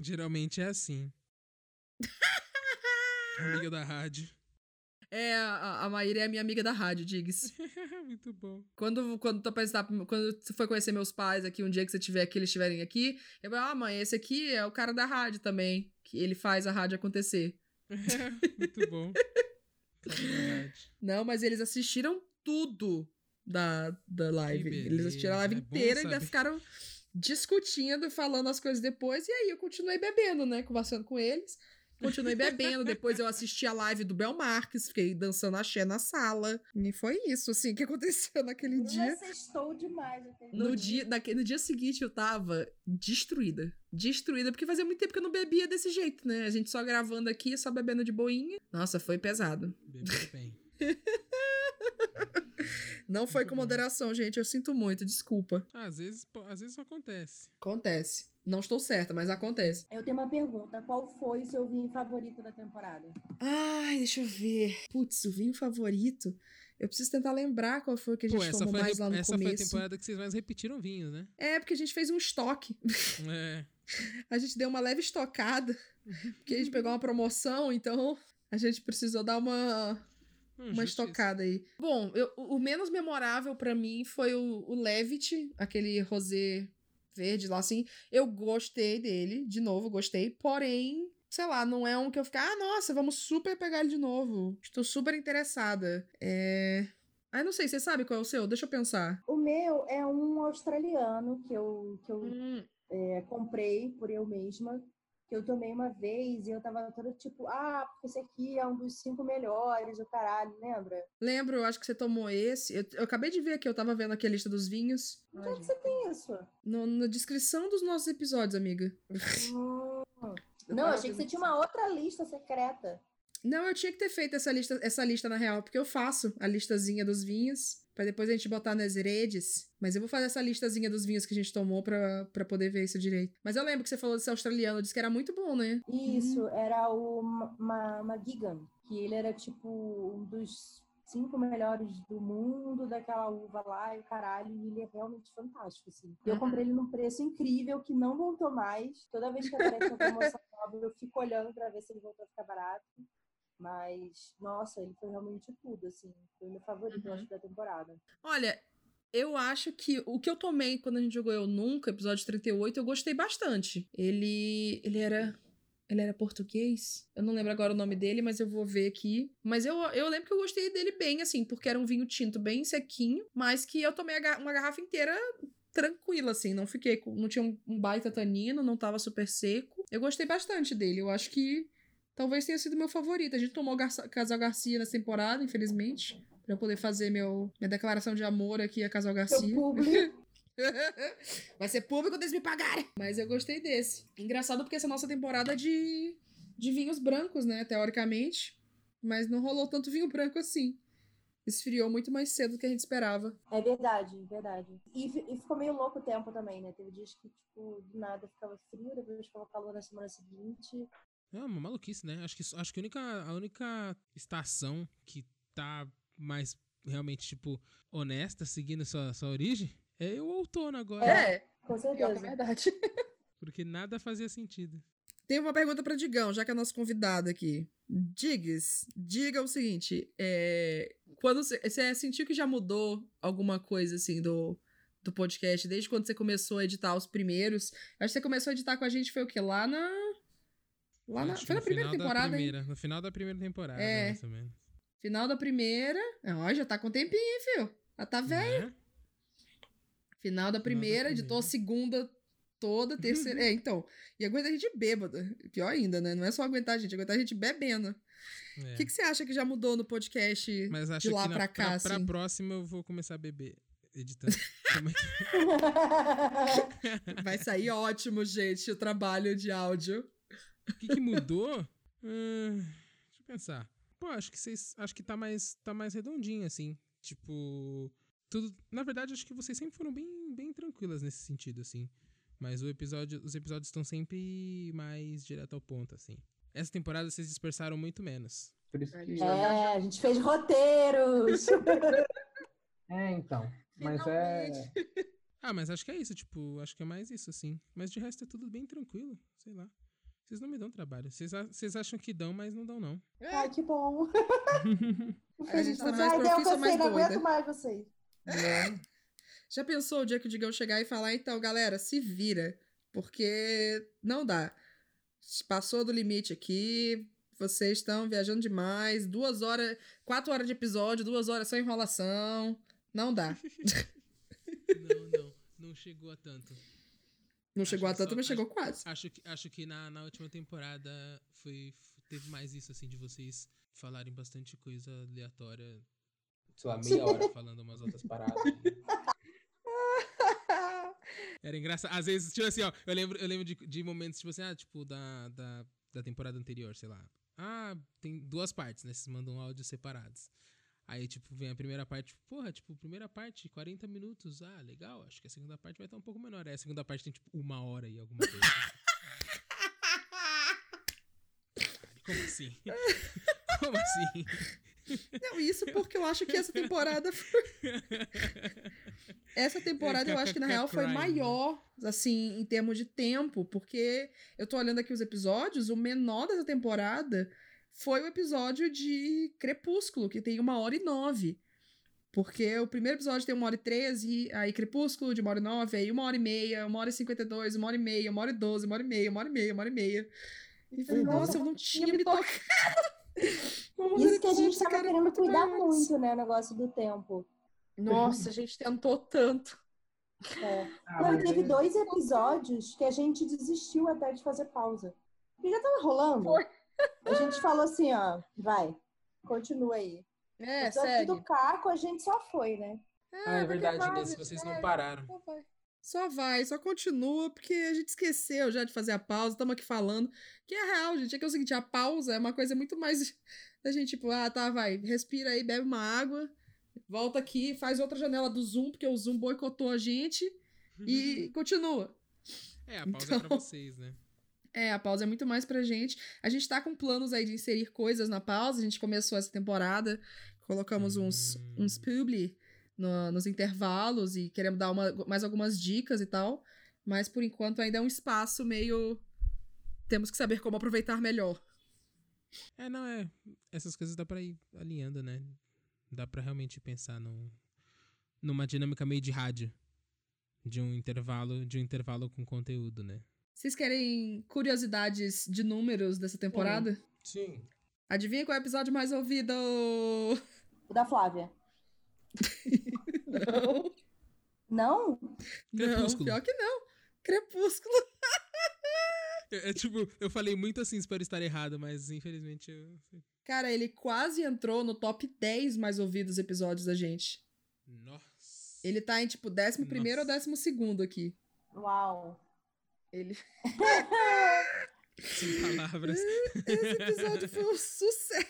Geralmente é assim. Amiga da rádio. É, a, a Maíra é a minha amiga da rádio, diga-se. Muito bom. Quando, quando tu apresentar, quando tu for conhecer meus pais aqui, um dia que você tiver aqui, eles estiverem aqui, eu vou, ah, mãe, esse aqui é o cara da rádio também. Que ele faz a rádio acontecer. Muito bom. Não, mas eles assistiram tudo da, da live. Eles assistiram a live é inteira e ainda ficaram discutindo, falando as coisas depois. E aí eu continuei bebendo, né? Conversando com eles. Continuei bebendo. depois eu assisti a live do Bel Marques, fiquei dançando axé na sala. E foi isso, assim, que aconteceu naquele dia. Você estou demais. No dia, naque- no dia seguinte eu tava destruída. Destruída, porque fazia muito tempo que eu não bebia desse jeito, né? A gente só gravando aqui, só bebendo de boinha. Nossa, foi pesado. Bebeu bem. Não foi com moderação, gente. Eu sinto muito, desculpa. Ah, Às vezes, às vezes isso acontece. Acontece. Não estou certa, mas acontece. Eu tenho uma pergunta. Qual foi o seu vinho favorito da temporada? Ai, deixa eu ver. Putz, o vinho favorito. Eu preciso tentar lembrar qual foi que a gente Pô, essa, tomou a mais re- lá no essa foi a começo. temporada que vocês mais repetiram vinhos, né? É, porque a gente fez um estoque. É. A gente deu uma leve estocada. Porque a gente pegou uma promoção, então a gente precisou dar uma, Hum, uma justiça. estocada aí. Bom, eu- o menos memorável pra mim foi o, o Levitt, aquele rosé verde lá, assim. Eu gostei dele, de novo, gostei. Porém, sei lá, não é um que eu ficar, ah, nossa, vamos super pegar ele de novo. Estou super interessada. É. Ah, não sei, você sabe qual é o seu? Deixa eu pensar. O meu é um australiano que eu, que eu Hum, é, comprei por eu mesma, que eu tomei uma vez e eu tava toda tipo, ah, porque esse aqui é um dos cinco melhores, o caralho, lembra? lembro, eu acho que você tomou esse. Eu, eu acabei de ver aqui, eu tava vendo aqui a lista dos vinhos. Onde é que você tem isso? No- na descrição dos nossos episódios, amiga. Não, eu achei que você tinha uma outra lista secreta. Não, eu tinha que ter feito essa lista, essa lista na real, porque eu faço a listazinha dos vinhos, pra depois a gente botar nas redes. Mas eu vou fazer essa listazinha dos vinhos que a gente tomou pra poder ver isso direito. Mas eu lembro que você falou desse australiano, disse que era muito bom, né? Isso, era o Magigan, que ele era tipo um dos cinco melhores do mundo daquela uva lá e o caralho, e ele é realmente fantástico, assim. Eu comprei ele num preço incrível que não voltou mais. Toda vez que aparece uma promoção nova, eu fico olhando pra ver se ele voltou a ficar barato. Mas, nossa, ele foi realmente tudo, assim. Foi o meu favorito, eu Uhum. acho, da temporada. Olha, eu acho que o que eu tomei quando a gente jogou Eu Nunca, episódio 38, eu gostei bastante. Ele. Ele era. Ele era português? Eu não lembro agora o nome dele, mas eu vou ver aqui. Mas eu, eu lembro que eu gostei dele bem, assim, porque era um vinho tinto bem sequinho, mas que eu tomei uma garrafa inteira tranquila, assim. Não fiquei. Não tinha um baita tanino, não tava super seco. Eu gostei bastante dele. Eu acho que talvez tenha sido meu favorito. A gente tomou Garça- Casal Garcia nessa temporada, infelizmente. Pra eu poder fazer meu, minha declaração de amor aqui a Casal Garcia. Vai ser público quando eles me pagarem. Mas eu gostei desse. Engraçado porque essa é a nossa temporada de, de vinhos brancos, né? Teoricamente. Mas não rolou tanto vinho branco assim. Esfriou muito mais cedo do que a gente esperava. É verdade, verdade. E, e ficou meio louco o tempo também, né? Teve dias que, tipo, do nada ficava frio, depois ficava calor na semana seguinte. É uma maluquice, né? Acho que, acho que a, única, a única estação que tá mais realmente, tipo, honesta, seguindo sua, sua origem, é o outono agora. É, Com que é certeza. verdade. Porque nada fazia sentido. Tem uma pergunta para Digão, já que é nosso convidado aqui. Diggs, diga o seguinte: é, quando você, você sentiu que já mudou alguma coisa assim do, do podcast desde quando você começou a editar os primeiros? Acho que você começou a editar com a gente foi o quê? Lá na. Lá na foi na primeira temporada, primeira, No final da primeira temporada, É. mais ou menos. Final da primeira. Ó, já tá com tempinho, hein, filho? Já tá velho. Né? Final da primeira, editou a segunda toda, terceira. é, então. E aguenta a gente bêbada. Pior ainda, né? Não é só aguentar a gente, aguentar a gente bebendo. O É. que, que você acha que já mudou no podcast Mas acho de lá que na, pra cá, pra, assim? próxima eu vou começar a beber editando. É Vai sair ótimo, gente, o trabalho de áudio. O que, que mudou? Hum, deixa eu pensar. Pô, acho que vocês. Acho que tá mais, tá mais redondinho, assim. Tipo. Tudo. Na verdade, acho que vocês sempre foram bem, bem tranquilas nesse sentido, assim. Mas o episódio, os episódios estão sempre mais direto ao ponto, assim. Essa temporada vocês dispersaram muito menos. Por isso que. É, a gente fez roteiros. É, então. Mas é. Ah, mas acho que é isso, tipo, acho que é mais isso, assim. Mas de resto é tudo bem tranquilo, sei lá. Vocês não me dão trabalho. Vocês Vocês acham que dão, mas não dão, não. Ai, que bom. A gente tá mais profissa, mais não aguento doida. mais vocês. né? Já pensou o dia que o Digão chegar e falar, então, galera, se vira, porque não dá. Passou do limite aqui, vocês estão viajando demais, duas horas, quatro horas de episódio, duas horas só enrolação, não dá. não, não. Não chegou a tanto. Não Acho chegou a tanto, só- mas chegou quase. Acho que, acho que na, na última temporada foi, teve mais isso, assim, de vocês falarem bastante coisa aleatória. Sei lá, meia hora. Falando umas outras paradas. Era engraçado. Às vezes, tipo assim, ó, eu lembro, eu lembro de, de momentos, tipo assim, ah, tipo, da, da, da temporada anterior, sei lá. Ah, tem duas partes, né? Vocês mandam áudios separados. Aí, tipo, vem a primeira parte, tipo, porra, tipo, primeira parte, 40 minutos. Ah, legal, acho que a segunda parte vai estar um pouco menor. Aí a segunda parte tem, tipo, uma hora e alguma coisa. Como assim? Como assim? Não, isso porque eu acho que essa temporada foi... Essa temporada eu acho que na real foi né? maior, assim, em termos de tempo, porque eu tô olhando aqui os episódios, o menor dessa temporada foi o episódio de Crepúsculo, que tem uma hora e nove. Porque o primeiro episódio tem uma hora e treze, aí Crepúsculo de uma hora e nove, aí uma hora e meia, uma hora e cinquenta e dois, uma hora e meia, uma hora e doze, uma hora e meia, uma hora e meia, uma hora e meia. E falei, Nossa, nossa, eu não tinha me tocado. Isso que a gente tava querendo cuidar muito, né? O negócio do tempo. Nossa, a gente tentou tanto. É. Ah, Não, e teve é- dois episódios que a gente desistiu até de fazer pausa. Porque já tava rolando. Foi. A gente falou assim, ó, vai, continua aí. É, o episódio segue. do Caco a gente só foi, né? Ah, é verdade, vai, nesse vocês não pararam. Só vai, só continua, porque a gente esqueceu já de fazer a pausa, estamos aqui falando. Que é real, gente. É que é o seguinte, a pausa é uma coisa muito mais da gente, tipo, ah, tá, vai, respira aí, bebe uma água, volta aqui, faz outra janela do Zoom, porque o Zoom boicotou a gente e continua. É, a pausa é pra Então- vocês, né? É, a pausa é muito mais pra gente. A gente tá com planos aí de inserir coisas na pausa. A gente começou essa temporada, colocamos uns, Hum. uns publi no- nos intervalos e queremos dar uma- mais algumas dicas e tal. Mas por enquanto ainda é um espaço meio. Temos que saber como aproveitar melhor. É, não, é. Essas coisas dá pra ir alinhando, né? Dá pra realmente pensar num, numa dinâmica meio de rádio. De um intervalo, de um intervalo com conteúdo, né? Vocês querem curiosidades de números dessa temporada? Sim. Adivinha qual é o episódio mais ouvido? O da Flávia. Não. Não? Não, Crepúsculo. pior que não. Crepúsculo. É, é tipo, eu falei muito assim, espero estar errado, mas infelizmente eu. Cara, ele quase entrou no top 10 mais ouvidos episódios da gente. Nossa. Ele tá em, tipo, 11 primeiro ou Nossa. décimo segundo aqui. Uau. Ele... Sem palavras. Esse episódio foi um sucesso.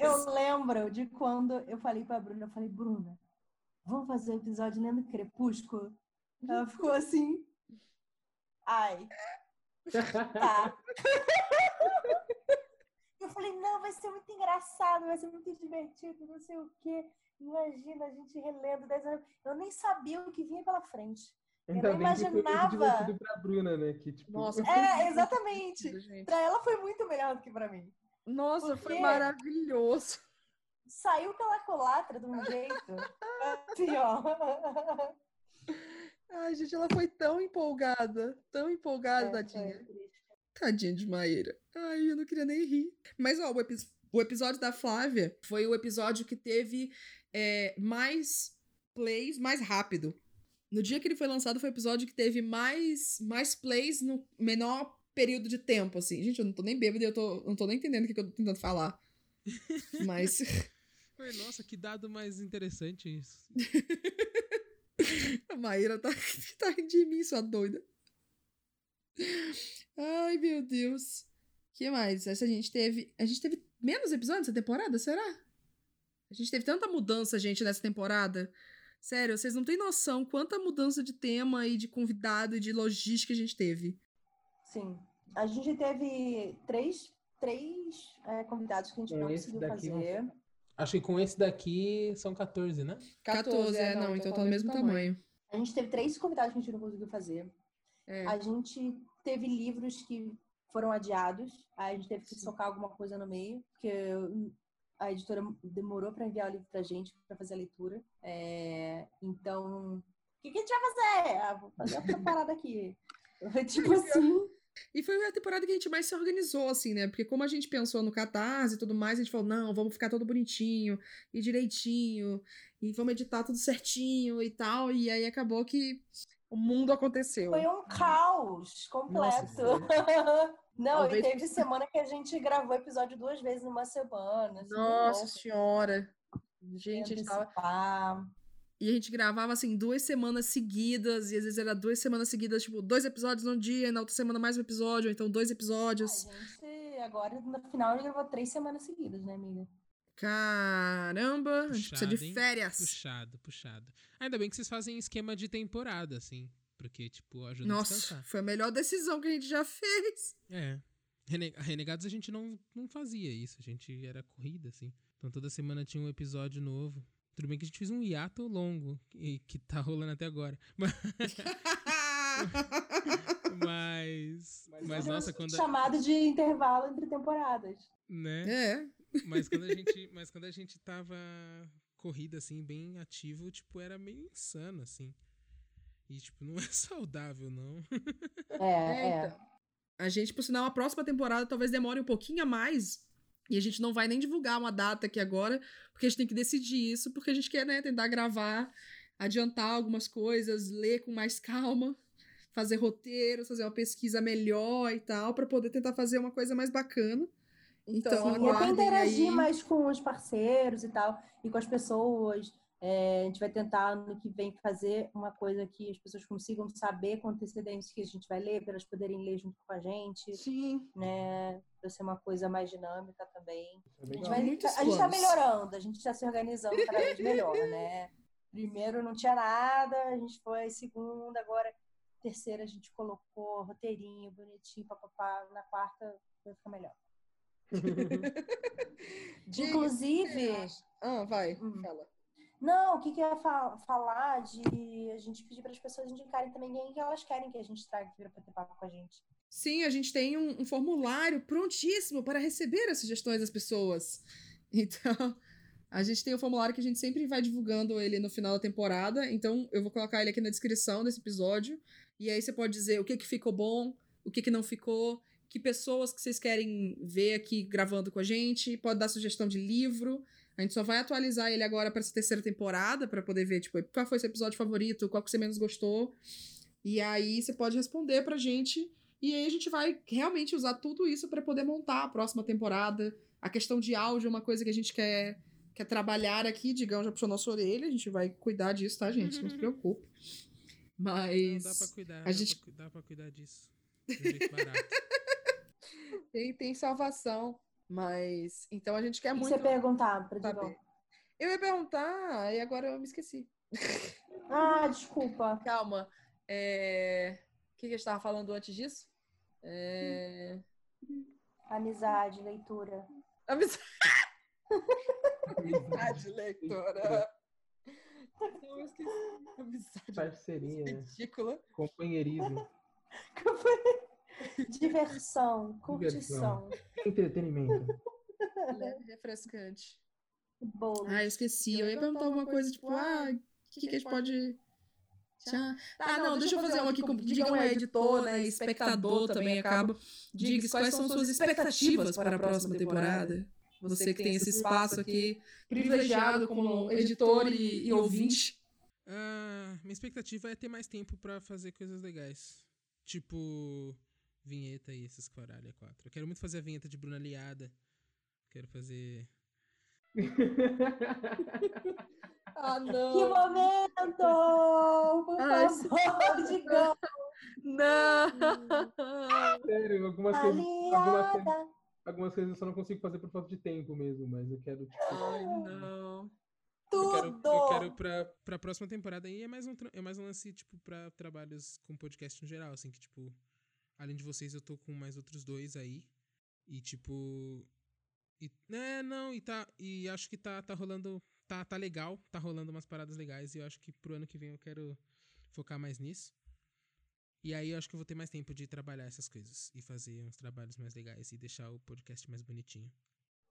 Eu lembro de quando eu falei pra Bruna, eu falei, Bruna, vamos fazer o episódio lendo Crepúsculo? Ela ficou assim. Ai, tá. Eu falei, não, vai ser muito engraçado, vai ser muito divertido, não sei o quê. Imagina a gente relendo 10 anos. Eu nem sabia o que vinha pela frente. Ainda não bem que foi muito imaginava. divertido pra Bruna, né? Que, tipo, Nossa, É, exatamente. Pra ela foi muito melhor do que pra mim. Nossa, Por foi maravilhoso. Saiu pela culatra de um jeito. Assim, ó. Ai, gente, ela foi tão empolgada, tão empolgada, É, tadinha. Tadinha de Maíra. Ai, eu não queria nem rir. Mas, ó, o, epi- o episódio da Flávia foi o episódio que teve é, mais plays mais rápido. No dia que ele foi lançado, foi o episódio que teve mais, mais plays no menor período de tempo, assim. Gente, eu não tô nem bêbada e eu tô, não tô nem entendendo o que, que eu tô tentando falar. Mas. Nossa, que dado mais interessante isso. A Maíra tá, tá rindo de mim, sua doida. Ai, meu Deus. que mais? Essa a gente teve. A gente teve menos episódios essa temporada, será? A gente teve tanta mudança, gente, nessa temporada. Sério, vocês não têm noção quanta mudança de tema e de convidado e de logística a gente teve. Sim. A gente teve três, três é, convidados que a gente não É, esse conseguiu daqui não fazer. Acho que com esse daqui são 14, né? 14, é, não, então tá no mesmo tamanho. A gente teve três convidados que a gente não conseguiu fazer. É. A gente teve livros que foram adiados. Aí a gente teve que socar alguma coisa no meio, porque a editora demorou para enviar o livro pra gente para fazer a leitura. É, então, o que, que a gente vai fazer? Ah, vou fazer outra parada aqui. tipo assim. E foi a temporada que a gente mais se organizou, assim, né? Porque como a gente pensou no Catarse e tudo mais, a gente falou, não, vamos ficar todo bonitinho e direitinho, e vamos editar tudo certinho e tal. E aí acabou que o mundo aconteceu. Foi um caos completo. Não, Talvez e teve semana que a gente gravou episódio duas vezes numa semana. assim, Nossa senhora. Gente, a gente tava... E a gente gravava, assim, duas semanas seguidas, e às vezes era duas semanas seguidas, tipo, dois episódios num dia, e na outra semana mais um episódio, ou então dois episódios. A gente, agora, no final, ele gravou três semanas seguidas, né, amiga? Caramba, a gente precisa Puxado, de hein? férias. Puxado, puxado. Ainda bem que vocês fazem esquema de temporada, assim. Porque, tipo, ajuda a Nossa, descansar. foi a melhor decisão que a gente já fez. É. Rene- Renegados a gente não, não fazia isso. A gente era corrida, assim. Então toda semana tinha um episódio novo. Tudo bem que a gente fez um hiato longo, que, que tá rolando até agora. Mas. Mas. Mas, nossa, quando. a- Chamado de intervalo entre temporadas. Né? é, Mas quando a gente, mas quando a gente tava corrida assim, bem ativo, tipo, era meio insano assim. E tipo, não é saudável não. É, É, é. então. A gente, por sinal, a próxima temporada talvez demore um pouquinho a mais. E a gente não vai nem divulgar uma data aqui agora, porque a gente tem que decidir isso, porque a gente quer, né, tentar gravar, adiantar algumas coisas, ler com mais calma, fazer roteiros, fazer uma pesquisa melhor e tal, pra poder tentar fazer uma coisa mais bacana. Então, Sim, e até aguardem interagir aí. mais com os parceiros e tal, e com as pessoas. É, a gente vai tentar no que vem fazer uma coisa que as pessoas consigam saber com antecedência que a gente vai ler, para elas poderem ler junto com a gente, Sim. né? Para ser uma coisa mais dinâmica também. É A gente, vai, a gente tá melhorando, a gente está se organizando cada vez melhor, né? Primeiro não tinha nada, a gente foi segunda, agora terceira a gente colocou roteirinho, bonitinho, papapá, na quarta vai ficar melhor. Inclusive, Ah, vai, Hum. fala. Não, o que, que ia fa- falar de a gente pedir para as pessoas indicarem também quem que elas querem que a gente traga aqui para bater papo com a gente. Sim, a gente tem um, um formulário prontíssimo para receber as sugestões das pessoas. Então, a gente tem o formulário que a gente sempre vai divulgando ele no final da temporada. Então, eu vou colocar ele aqui na descrição desse episódio. E aí você pode dizer o que, que ficou bom, o que, que não ficou, que pessoas que vocês querem ver aqui gravando com a gente. Pode dar sugestão de livro. A gente só vai atualizar ele agora para essa terceira temporada, para poder ver, tipo, qual foi seu episódio favorito, qual que você menos gostou. E aí você pode responder pra gente. E aí a gente vai realmente usar tudo isso para poder montar a próxima temporada. A questão de áudio é uma coisa que a gente quer, quer trabalhar aqui. Digão já puxou nossa orelha, a gente vai cuidar disso, tá, gente? Não se preocupe. Não, Mas dá pra cuidar, a dá, gente- pra, cu- dá pra cuidar disso. De jeito barato. tem, tem salvação. Mas então a gente quer que muito você perguntar para saber. Eu ia perguntar, e agora eu me esqueci. Ah, desculpa. Calma. É... O que, que a gente tava falando antes disso? É... Amizade, leitura. Amizade, leitora. Não, eu esqueci. Amizade Parceria, ridícula. companheirismo, Diversão, curtição. entretenimento. Leve e refrescante. Bolo. Ah, eu esqueci. Eu ia perguntar alguma coisa, tipo, ah, o que, que a gente pode. Tchá. Ah, não, deixa eu fazer uma aqui com. Digam é editor, né? Espectador também acaba. Diga quais são suas expectativas para a próxima temporada. Você que tem esse espaço aqui, privilegiado como editor e, e ouvinte. Ah, minha expectativa é ter mais tempo pra fazer coisas legais. Tipo, vinheta e esses caralho é quatro. Eu quero muito fazer a vinheta de Bruna Liada. Quero fazer. Ah, Que não! momento! Por Ai, favor, digam. Não! Sério, algumas coisas, algumas, coisas, Aliada. algumas coisas eu só não consigo fazer por falta de tempo mesmo, mas eu quero, tipo, Ai, não. Eu quero, Tudo. eu quero pra, pra próxima temporada aí é mais um, é mais um lance, tipo, pra trabalhos com podcast no geral, assim, que, tipo, além de vocês, eu tô com mais outros dois aí. E, tipo. E, é, não, e tá. E acho que tá, tá rolando. Tá, tá legal, tá rolando umas paradas legais. E eu acho que pro ano que vem eu quero focar mais nisso. E aí eu acho que eu vou ter mais tempo de trabalhar essas coisas. E fazer uns trabalhos mais legais e deixar o podcast mais bonitinho.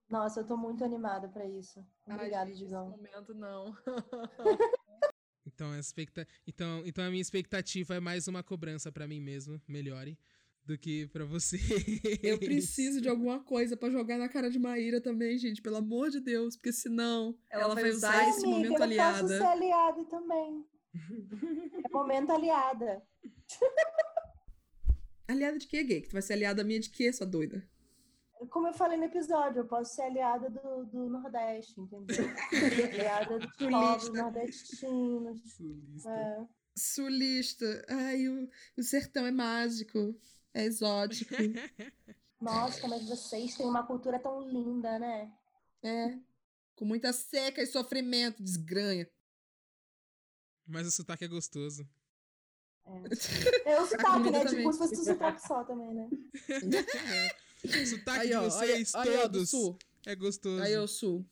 Nossa, eu tô muito animada pra isso. Obrigada, Ai, gente, Digão. Nesse momento, não. Então, a expecta... então, então a minha expectativa é mais uma cobrança pra mim mesmo, melhore, do que pra você. Eu preciso de alguma coisa pra jogar na cara de Maíra também, gente, pelo amor de Deus, porque senão ela, vai usar esse Amiga, momento eu posso aliada. ser aliada também. É momento aliada. Aliada de quê, gay? Que tu vai ser aliada minha de quê, sua doida? Como eu falei no episódio, eu posso ser aliada do, do Nordeste, entendeu? aliada dos povos Sulista. nordestinos. É. Sulista. Ai, o, o sertão é mágico. É exótico. Nossa, mas vocês têm uma cultura tão linda, né? é. Com muita seca e sofrimento, desgranha. Mas o sotaque é gostoso. É o sotaque, né? Tipo, se fosse um sotaque só também, né? O sotaque Aí, de ó, vocês, aí, aí, ó, todos, é gostoso. Aí, ó, sul.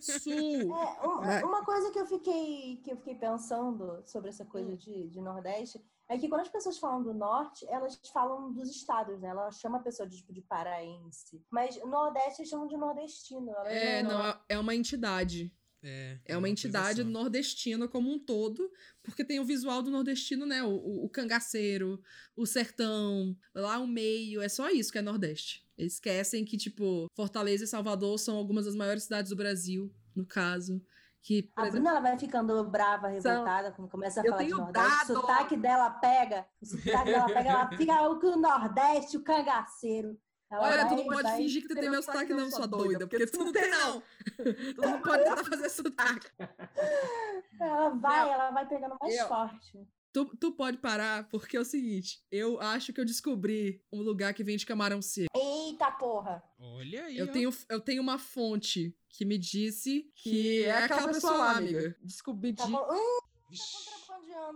Sul. É, um- Vai. uma coisa que eu fiquei que eu fiquei pensando sobre essa coisa de, de Nordeste é que quando as pessoas falam do Norte, elas falam dos estados, né? Ela chama a pessoa de, tipo, de paraense. Mas o Nordeste eles chamam de nordestino. Ela É, não, é- é uma entidade. É, É uma coisa entidade só. nordestina como um todo, porque tem o visual do nordestino, né? O, o, o cangaceiro, o sertão, lá o meio, é só isso que é Nordeste. Eles esquecem que, tipo, Fortaleza e Salvador são algumas das maiores cidades do Brasil, no caso. Que, A exemplo, Bruna ela vai ficando brava, revoltada, quando começa a Eu falar de Nordeste. dado! O sotaque dela pega, o sotaque dela pega, ela fica o que o Nordeste, o cangaceiro. Ela olha, tu não pode vai- fingir que tu tem meu sotaque, não, sua doida, porque tu não tem, não. Tu não pode tentar fazer sotaque. Ela vai, ela vai pegando mais Eu- forte. Tu, tu pode parar, porque é o seguinte, eu acho que eu descobri um lugar que vende camarão seco. Eita porra! Olha aí, Eu ó. tenho, eu tenho uma fonte que me disse que, é aquela pessoa lá, amiga. Descobri Tá de... bom. Vixe.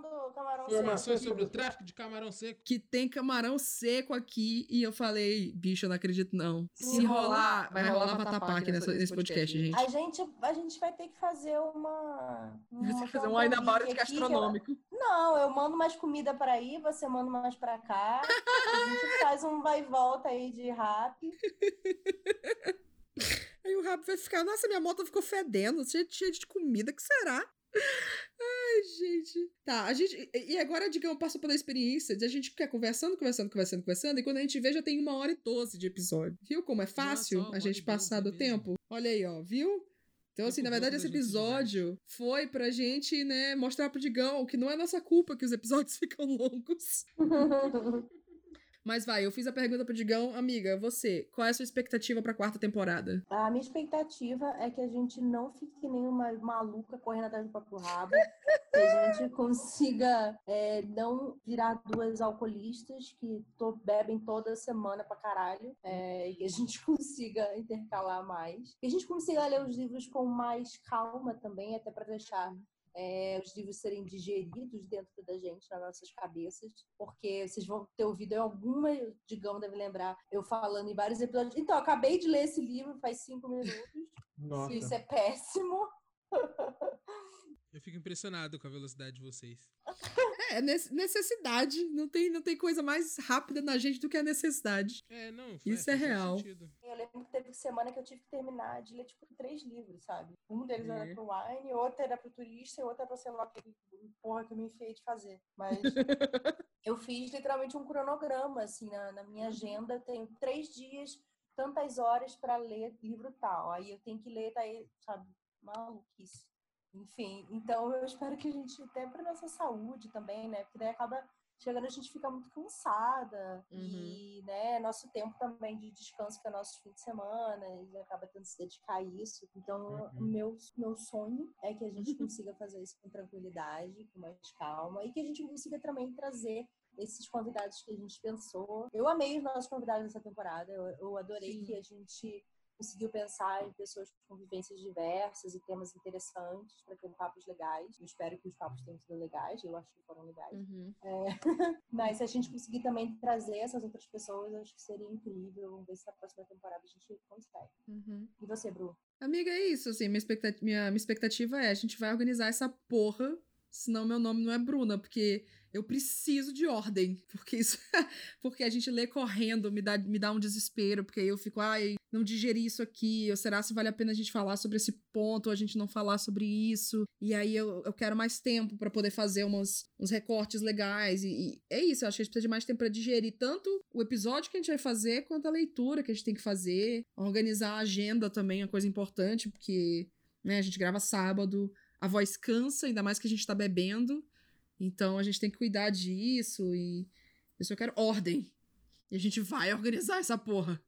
Contrabandeando camarão Informações seco. sobre o tráfico de camarão seco. Que tem camarão seco aqui. E eu falei, bicho, eu não acredito, não. Se Se rolar, vai rolar vatapá aqui nessa- nesse podcast, gente. A gente, a gente vai ter que fazer uma. Você uma fazer um Ainda aqui que gastronômico. eu- Não, eu mando mais comida para aí, você manda mais para cá. A gente faz um vai e volta aí de rap. Aí o rabo vai ficar, nossa, minha moto ficou fedendo, cheia, cheia de comida, que será? Ai, gente. Tá, a gente. E agora, digamos, passou pela experiência de a gente ficar conversando, conversando, conversando, conversando, e quando a gente vê, já tem uma hora e doze de episódio. Viu como é fácil uma a gente passar do tempo? Olha aí, ó, viu? Então, assim, Tempo na verdade, esse se episódio foi pra gente, né, mostrar pro Digão que não é nossa culpa que os episódios ficam longos. Mas vai, eu fiz a pergunta pro Digão, amiga, você, qual é a sua expectativa pra quarta temporada? A minha expectativa é que a gente não fique que nem uma maluca correndo atrás do próprio rabo. que a gente consiga é, não virar duas alcoolistas que to- bebem toda semana pra caralho. é, e que a gente consiga intercalar mais. Que a gente consiga ler os livros com mais calma também, até para deixar é, os livros serem digeridos dentro da gente, nas nossas cabeças, porque vocês vão ter ouvido em alguma, digamos, deve lembrar, eu falando em vários episódios. Então, acabei de ler esse livro faz cinco minutos. Nossa. Isso é péssimo. Eu fico impressionado com a velocidade de vocês. É, nece- necessidade. Não tem, não tem coisa mais rápida na gente do que a necessidade. É, não. Isso é real. sentido. Eu lembro que teve semana que eu tive que terminar de ler, tipo, três livros, sabe? Um deles É. era pro Wine, outro era pro turista e outro era pra, sei lá, que porra que eu me enfiei de fazer. Mas eu fiz literalmente um cronograma, assim, na, na minha agenda. Eu tenho três dias, tantas horas pra ler livro tal. Aí eu tenho que ler, daí, sabe? Maluquice. Enfim, então eu espero que a gente, até pra nossa saúde também, né? Porque daí acaba chegando, a gente fica muito cansada. Uhum. E, né, nosso tempo também de descanso, que é nosso fim de semana, e acaba tendo que se dedicar a isso. Então, Uhum. meu, meu sonho é que a gente consiga fazer isso com tranquilidade, com mais calma, e que a gente consiga também trazer esses convidados que a gente pensou. Eu amei os nossos convidados dessa temporada, eu, eu adorei Sim. que a gente conseguiu pensar em pessoas com vivências diversas e temas interessantes para ter papos legais. Eu espero que os papos tenham sido legais, eu acho que foram legais. Uhum. Mas se a gente conseguir também trazer essas outras pessoas, acho que seria incrível. Vamos ver se na próxima temporada a gente consegue. Uhum. E você, Bru? Amiga, é isso, assim, minha expectativa, minha, minha expectativa é, a gente vai organizar essa porra, senão meu nome não é Bruna, porque eu preciso de ordem, porque isso, porque a gente lê correndo, me dá, me dá um desespero, porque aí eu fico, ai, não digeri isso aqui, ou será se vale a pena a gente falar sobre esse ponto, ou a gente não falar sobre isso, e aí eu, eu quero mais tempo pra poder fazer umas, uns recortes legais, e, e é isso, eu acho que a gente precisa de mais tempo pra digerir tanto o episódio que a gente vai fazer, quanto a leitura que a gente tem que fazer, organizar a agenda também é uma coisa importante, porque né, a gente grava sábado, a voz cansa, ainda mais que a gente tá bebendo, então a gente tem que cuidar disso e eu só quero ordem. E a gente vai organizar essa porra.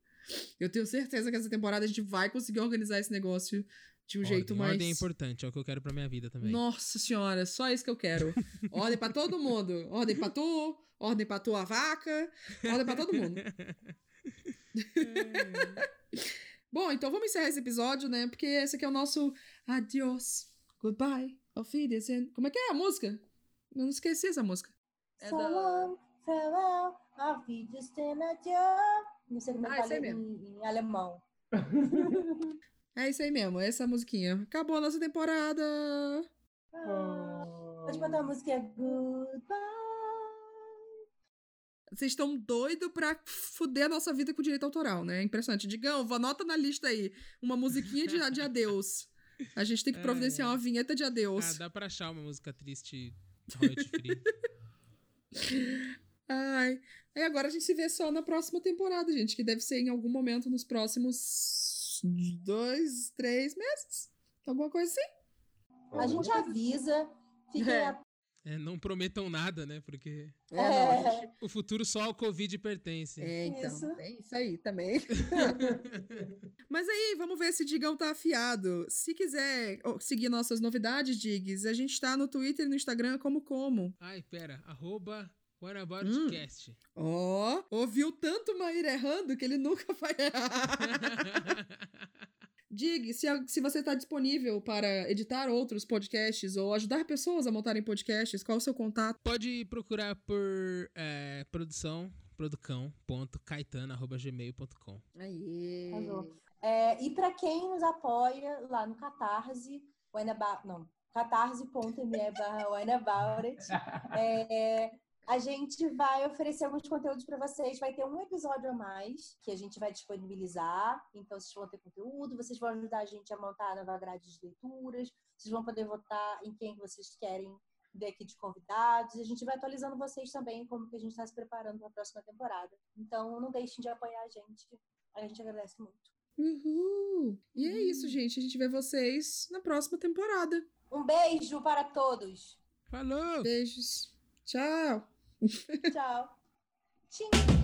Eu tenho certeza que essa temporada a gente vai conseguir organizar esse negócio de um Ordem, jeito mais. Ordem é importante, é o que eu quero pra minha vida também. Nossa senhora, só isso que eu quero. Ordem pra todo mundo. Ordem pra tu, ordem pra tua vaca, ordem pra todo mundo. Bom, então vamos encerrar esse episódio, né? Porque esse aqui é o nosso adiós, goodbye, auf Wiedersehen. Como é que é a música? Eu não esqueci essa música. É so da- farewell, auf Wiedersehen. Não sei como é Ah, que isso aí fala em, em alemão. É isso aí mesmo, essa musiquinha. Acabou a nossa temporada. Ah, Pode botar a música Goodbye. Vocês estão doidos pra fuder a nossa vida com direito autoral, né? Impressionante. Digão, anota na lista aí uma musiquinha de, de adeus. A gente tem que É, providenciar é. uma vinheta de Ah, adeus. dá pra achar uma música triste royalty free. Ai. E agora a gente se vê só na próxima temporada, gente, que deve ser em algum momento nos próximos dois, três meses. Alguma coisa assim. A gente avisa. Fiquem É. a- É, não prometam nada, né? Porque É, É. o futuro só ao Covid pertence. é, então. Isso. É isso aí também. Mas aí, vamos ver se Digão tá afiado. Se quiser seguir nossas novidades, Diggs, a gente tá no Twitter e no Instagram como como. Ai, pera. Arroba Hum. WhataboutCast. Ó, ouviu tanto Maír errando que ele nunca vai errar. Dig, se, se você está disponível para editar outros podcasts ou ajudar pessoas a montarem podcasts, qual o seu contato? Pode procurar por é, produção, producão.caetano.gmail.com. Aê. Arrasou. É, e para quem nos apoia lá no Catarse, Wineaba- não, catarse.me barra é, a gente vai oferecer alguns conteúdos para vocês. Vai ter um episódio a mais que a gente vai disponibilizar. Então, vocês vão ter conteúdo, vocês vão ajudar a gente a montar a nova grade de leituras, vocês vão poder votar em quem vocês querem ver aqui de convidados. A gente vai atualizando vocês também, como que a gente está se preparando para a próxima temporada. Então, não deixem de apoiar a gente. A gente agradece muito. Uhul. E é isso, gente. A gente vê vocês na próxima temporada. Um beijo para todos. Falou! Beijos. Tchau. Tchau. Tchim.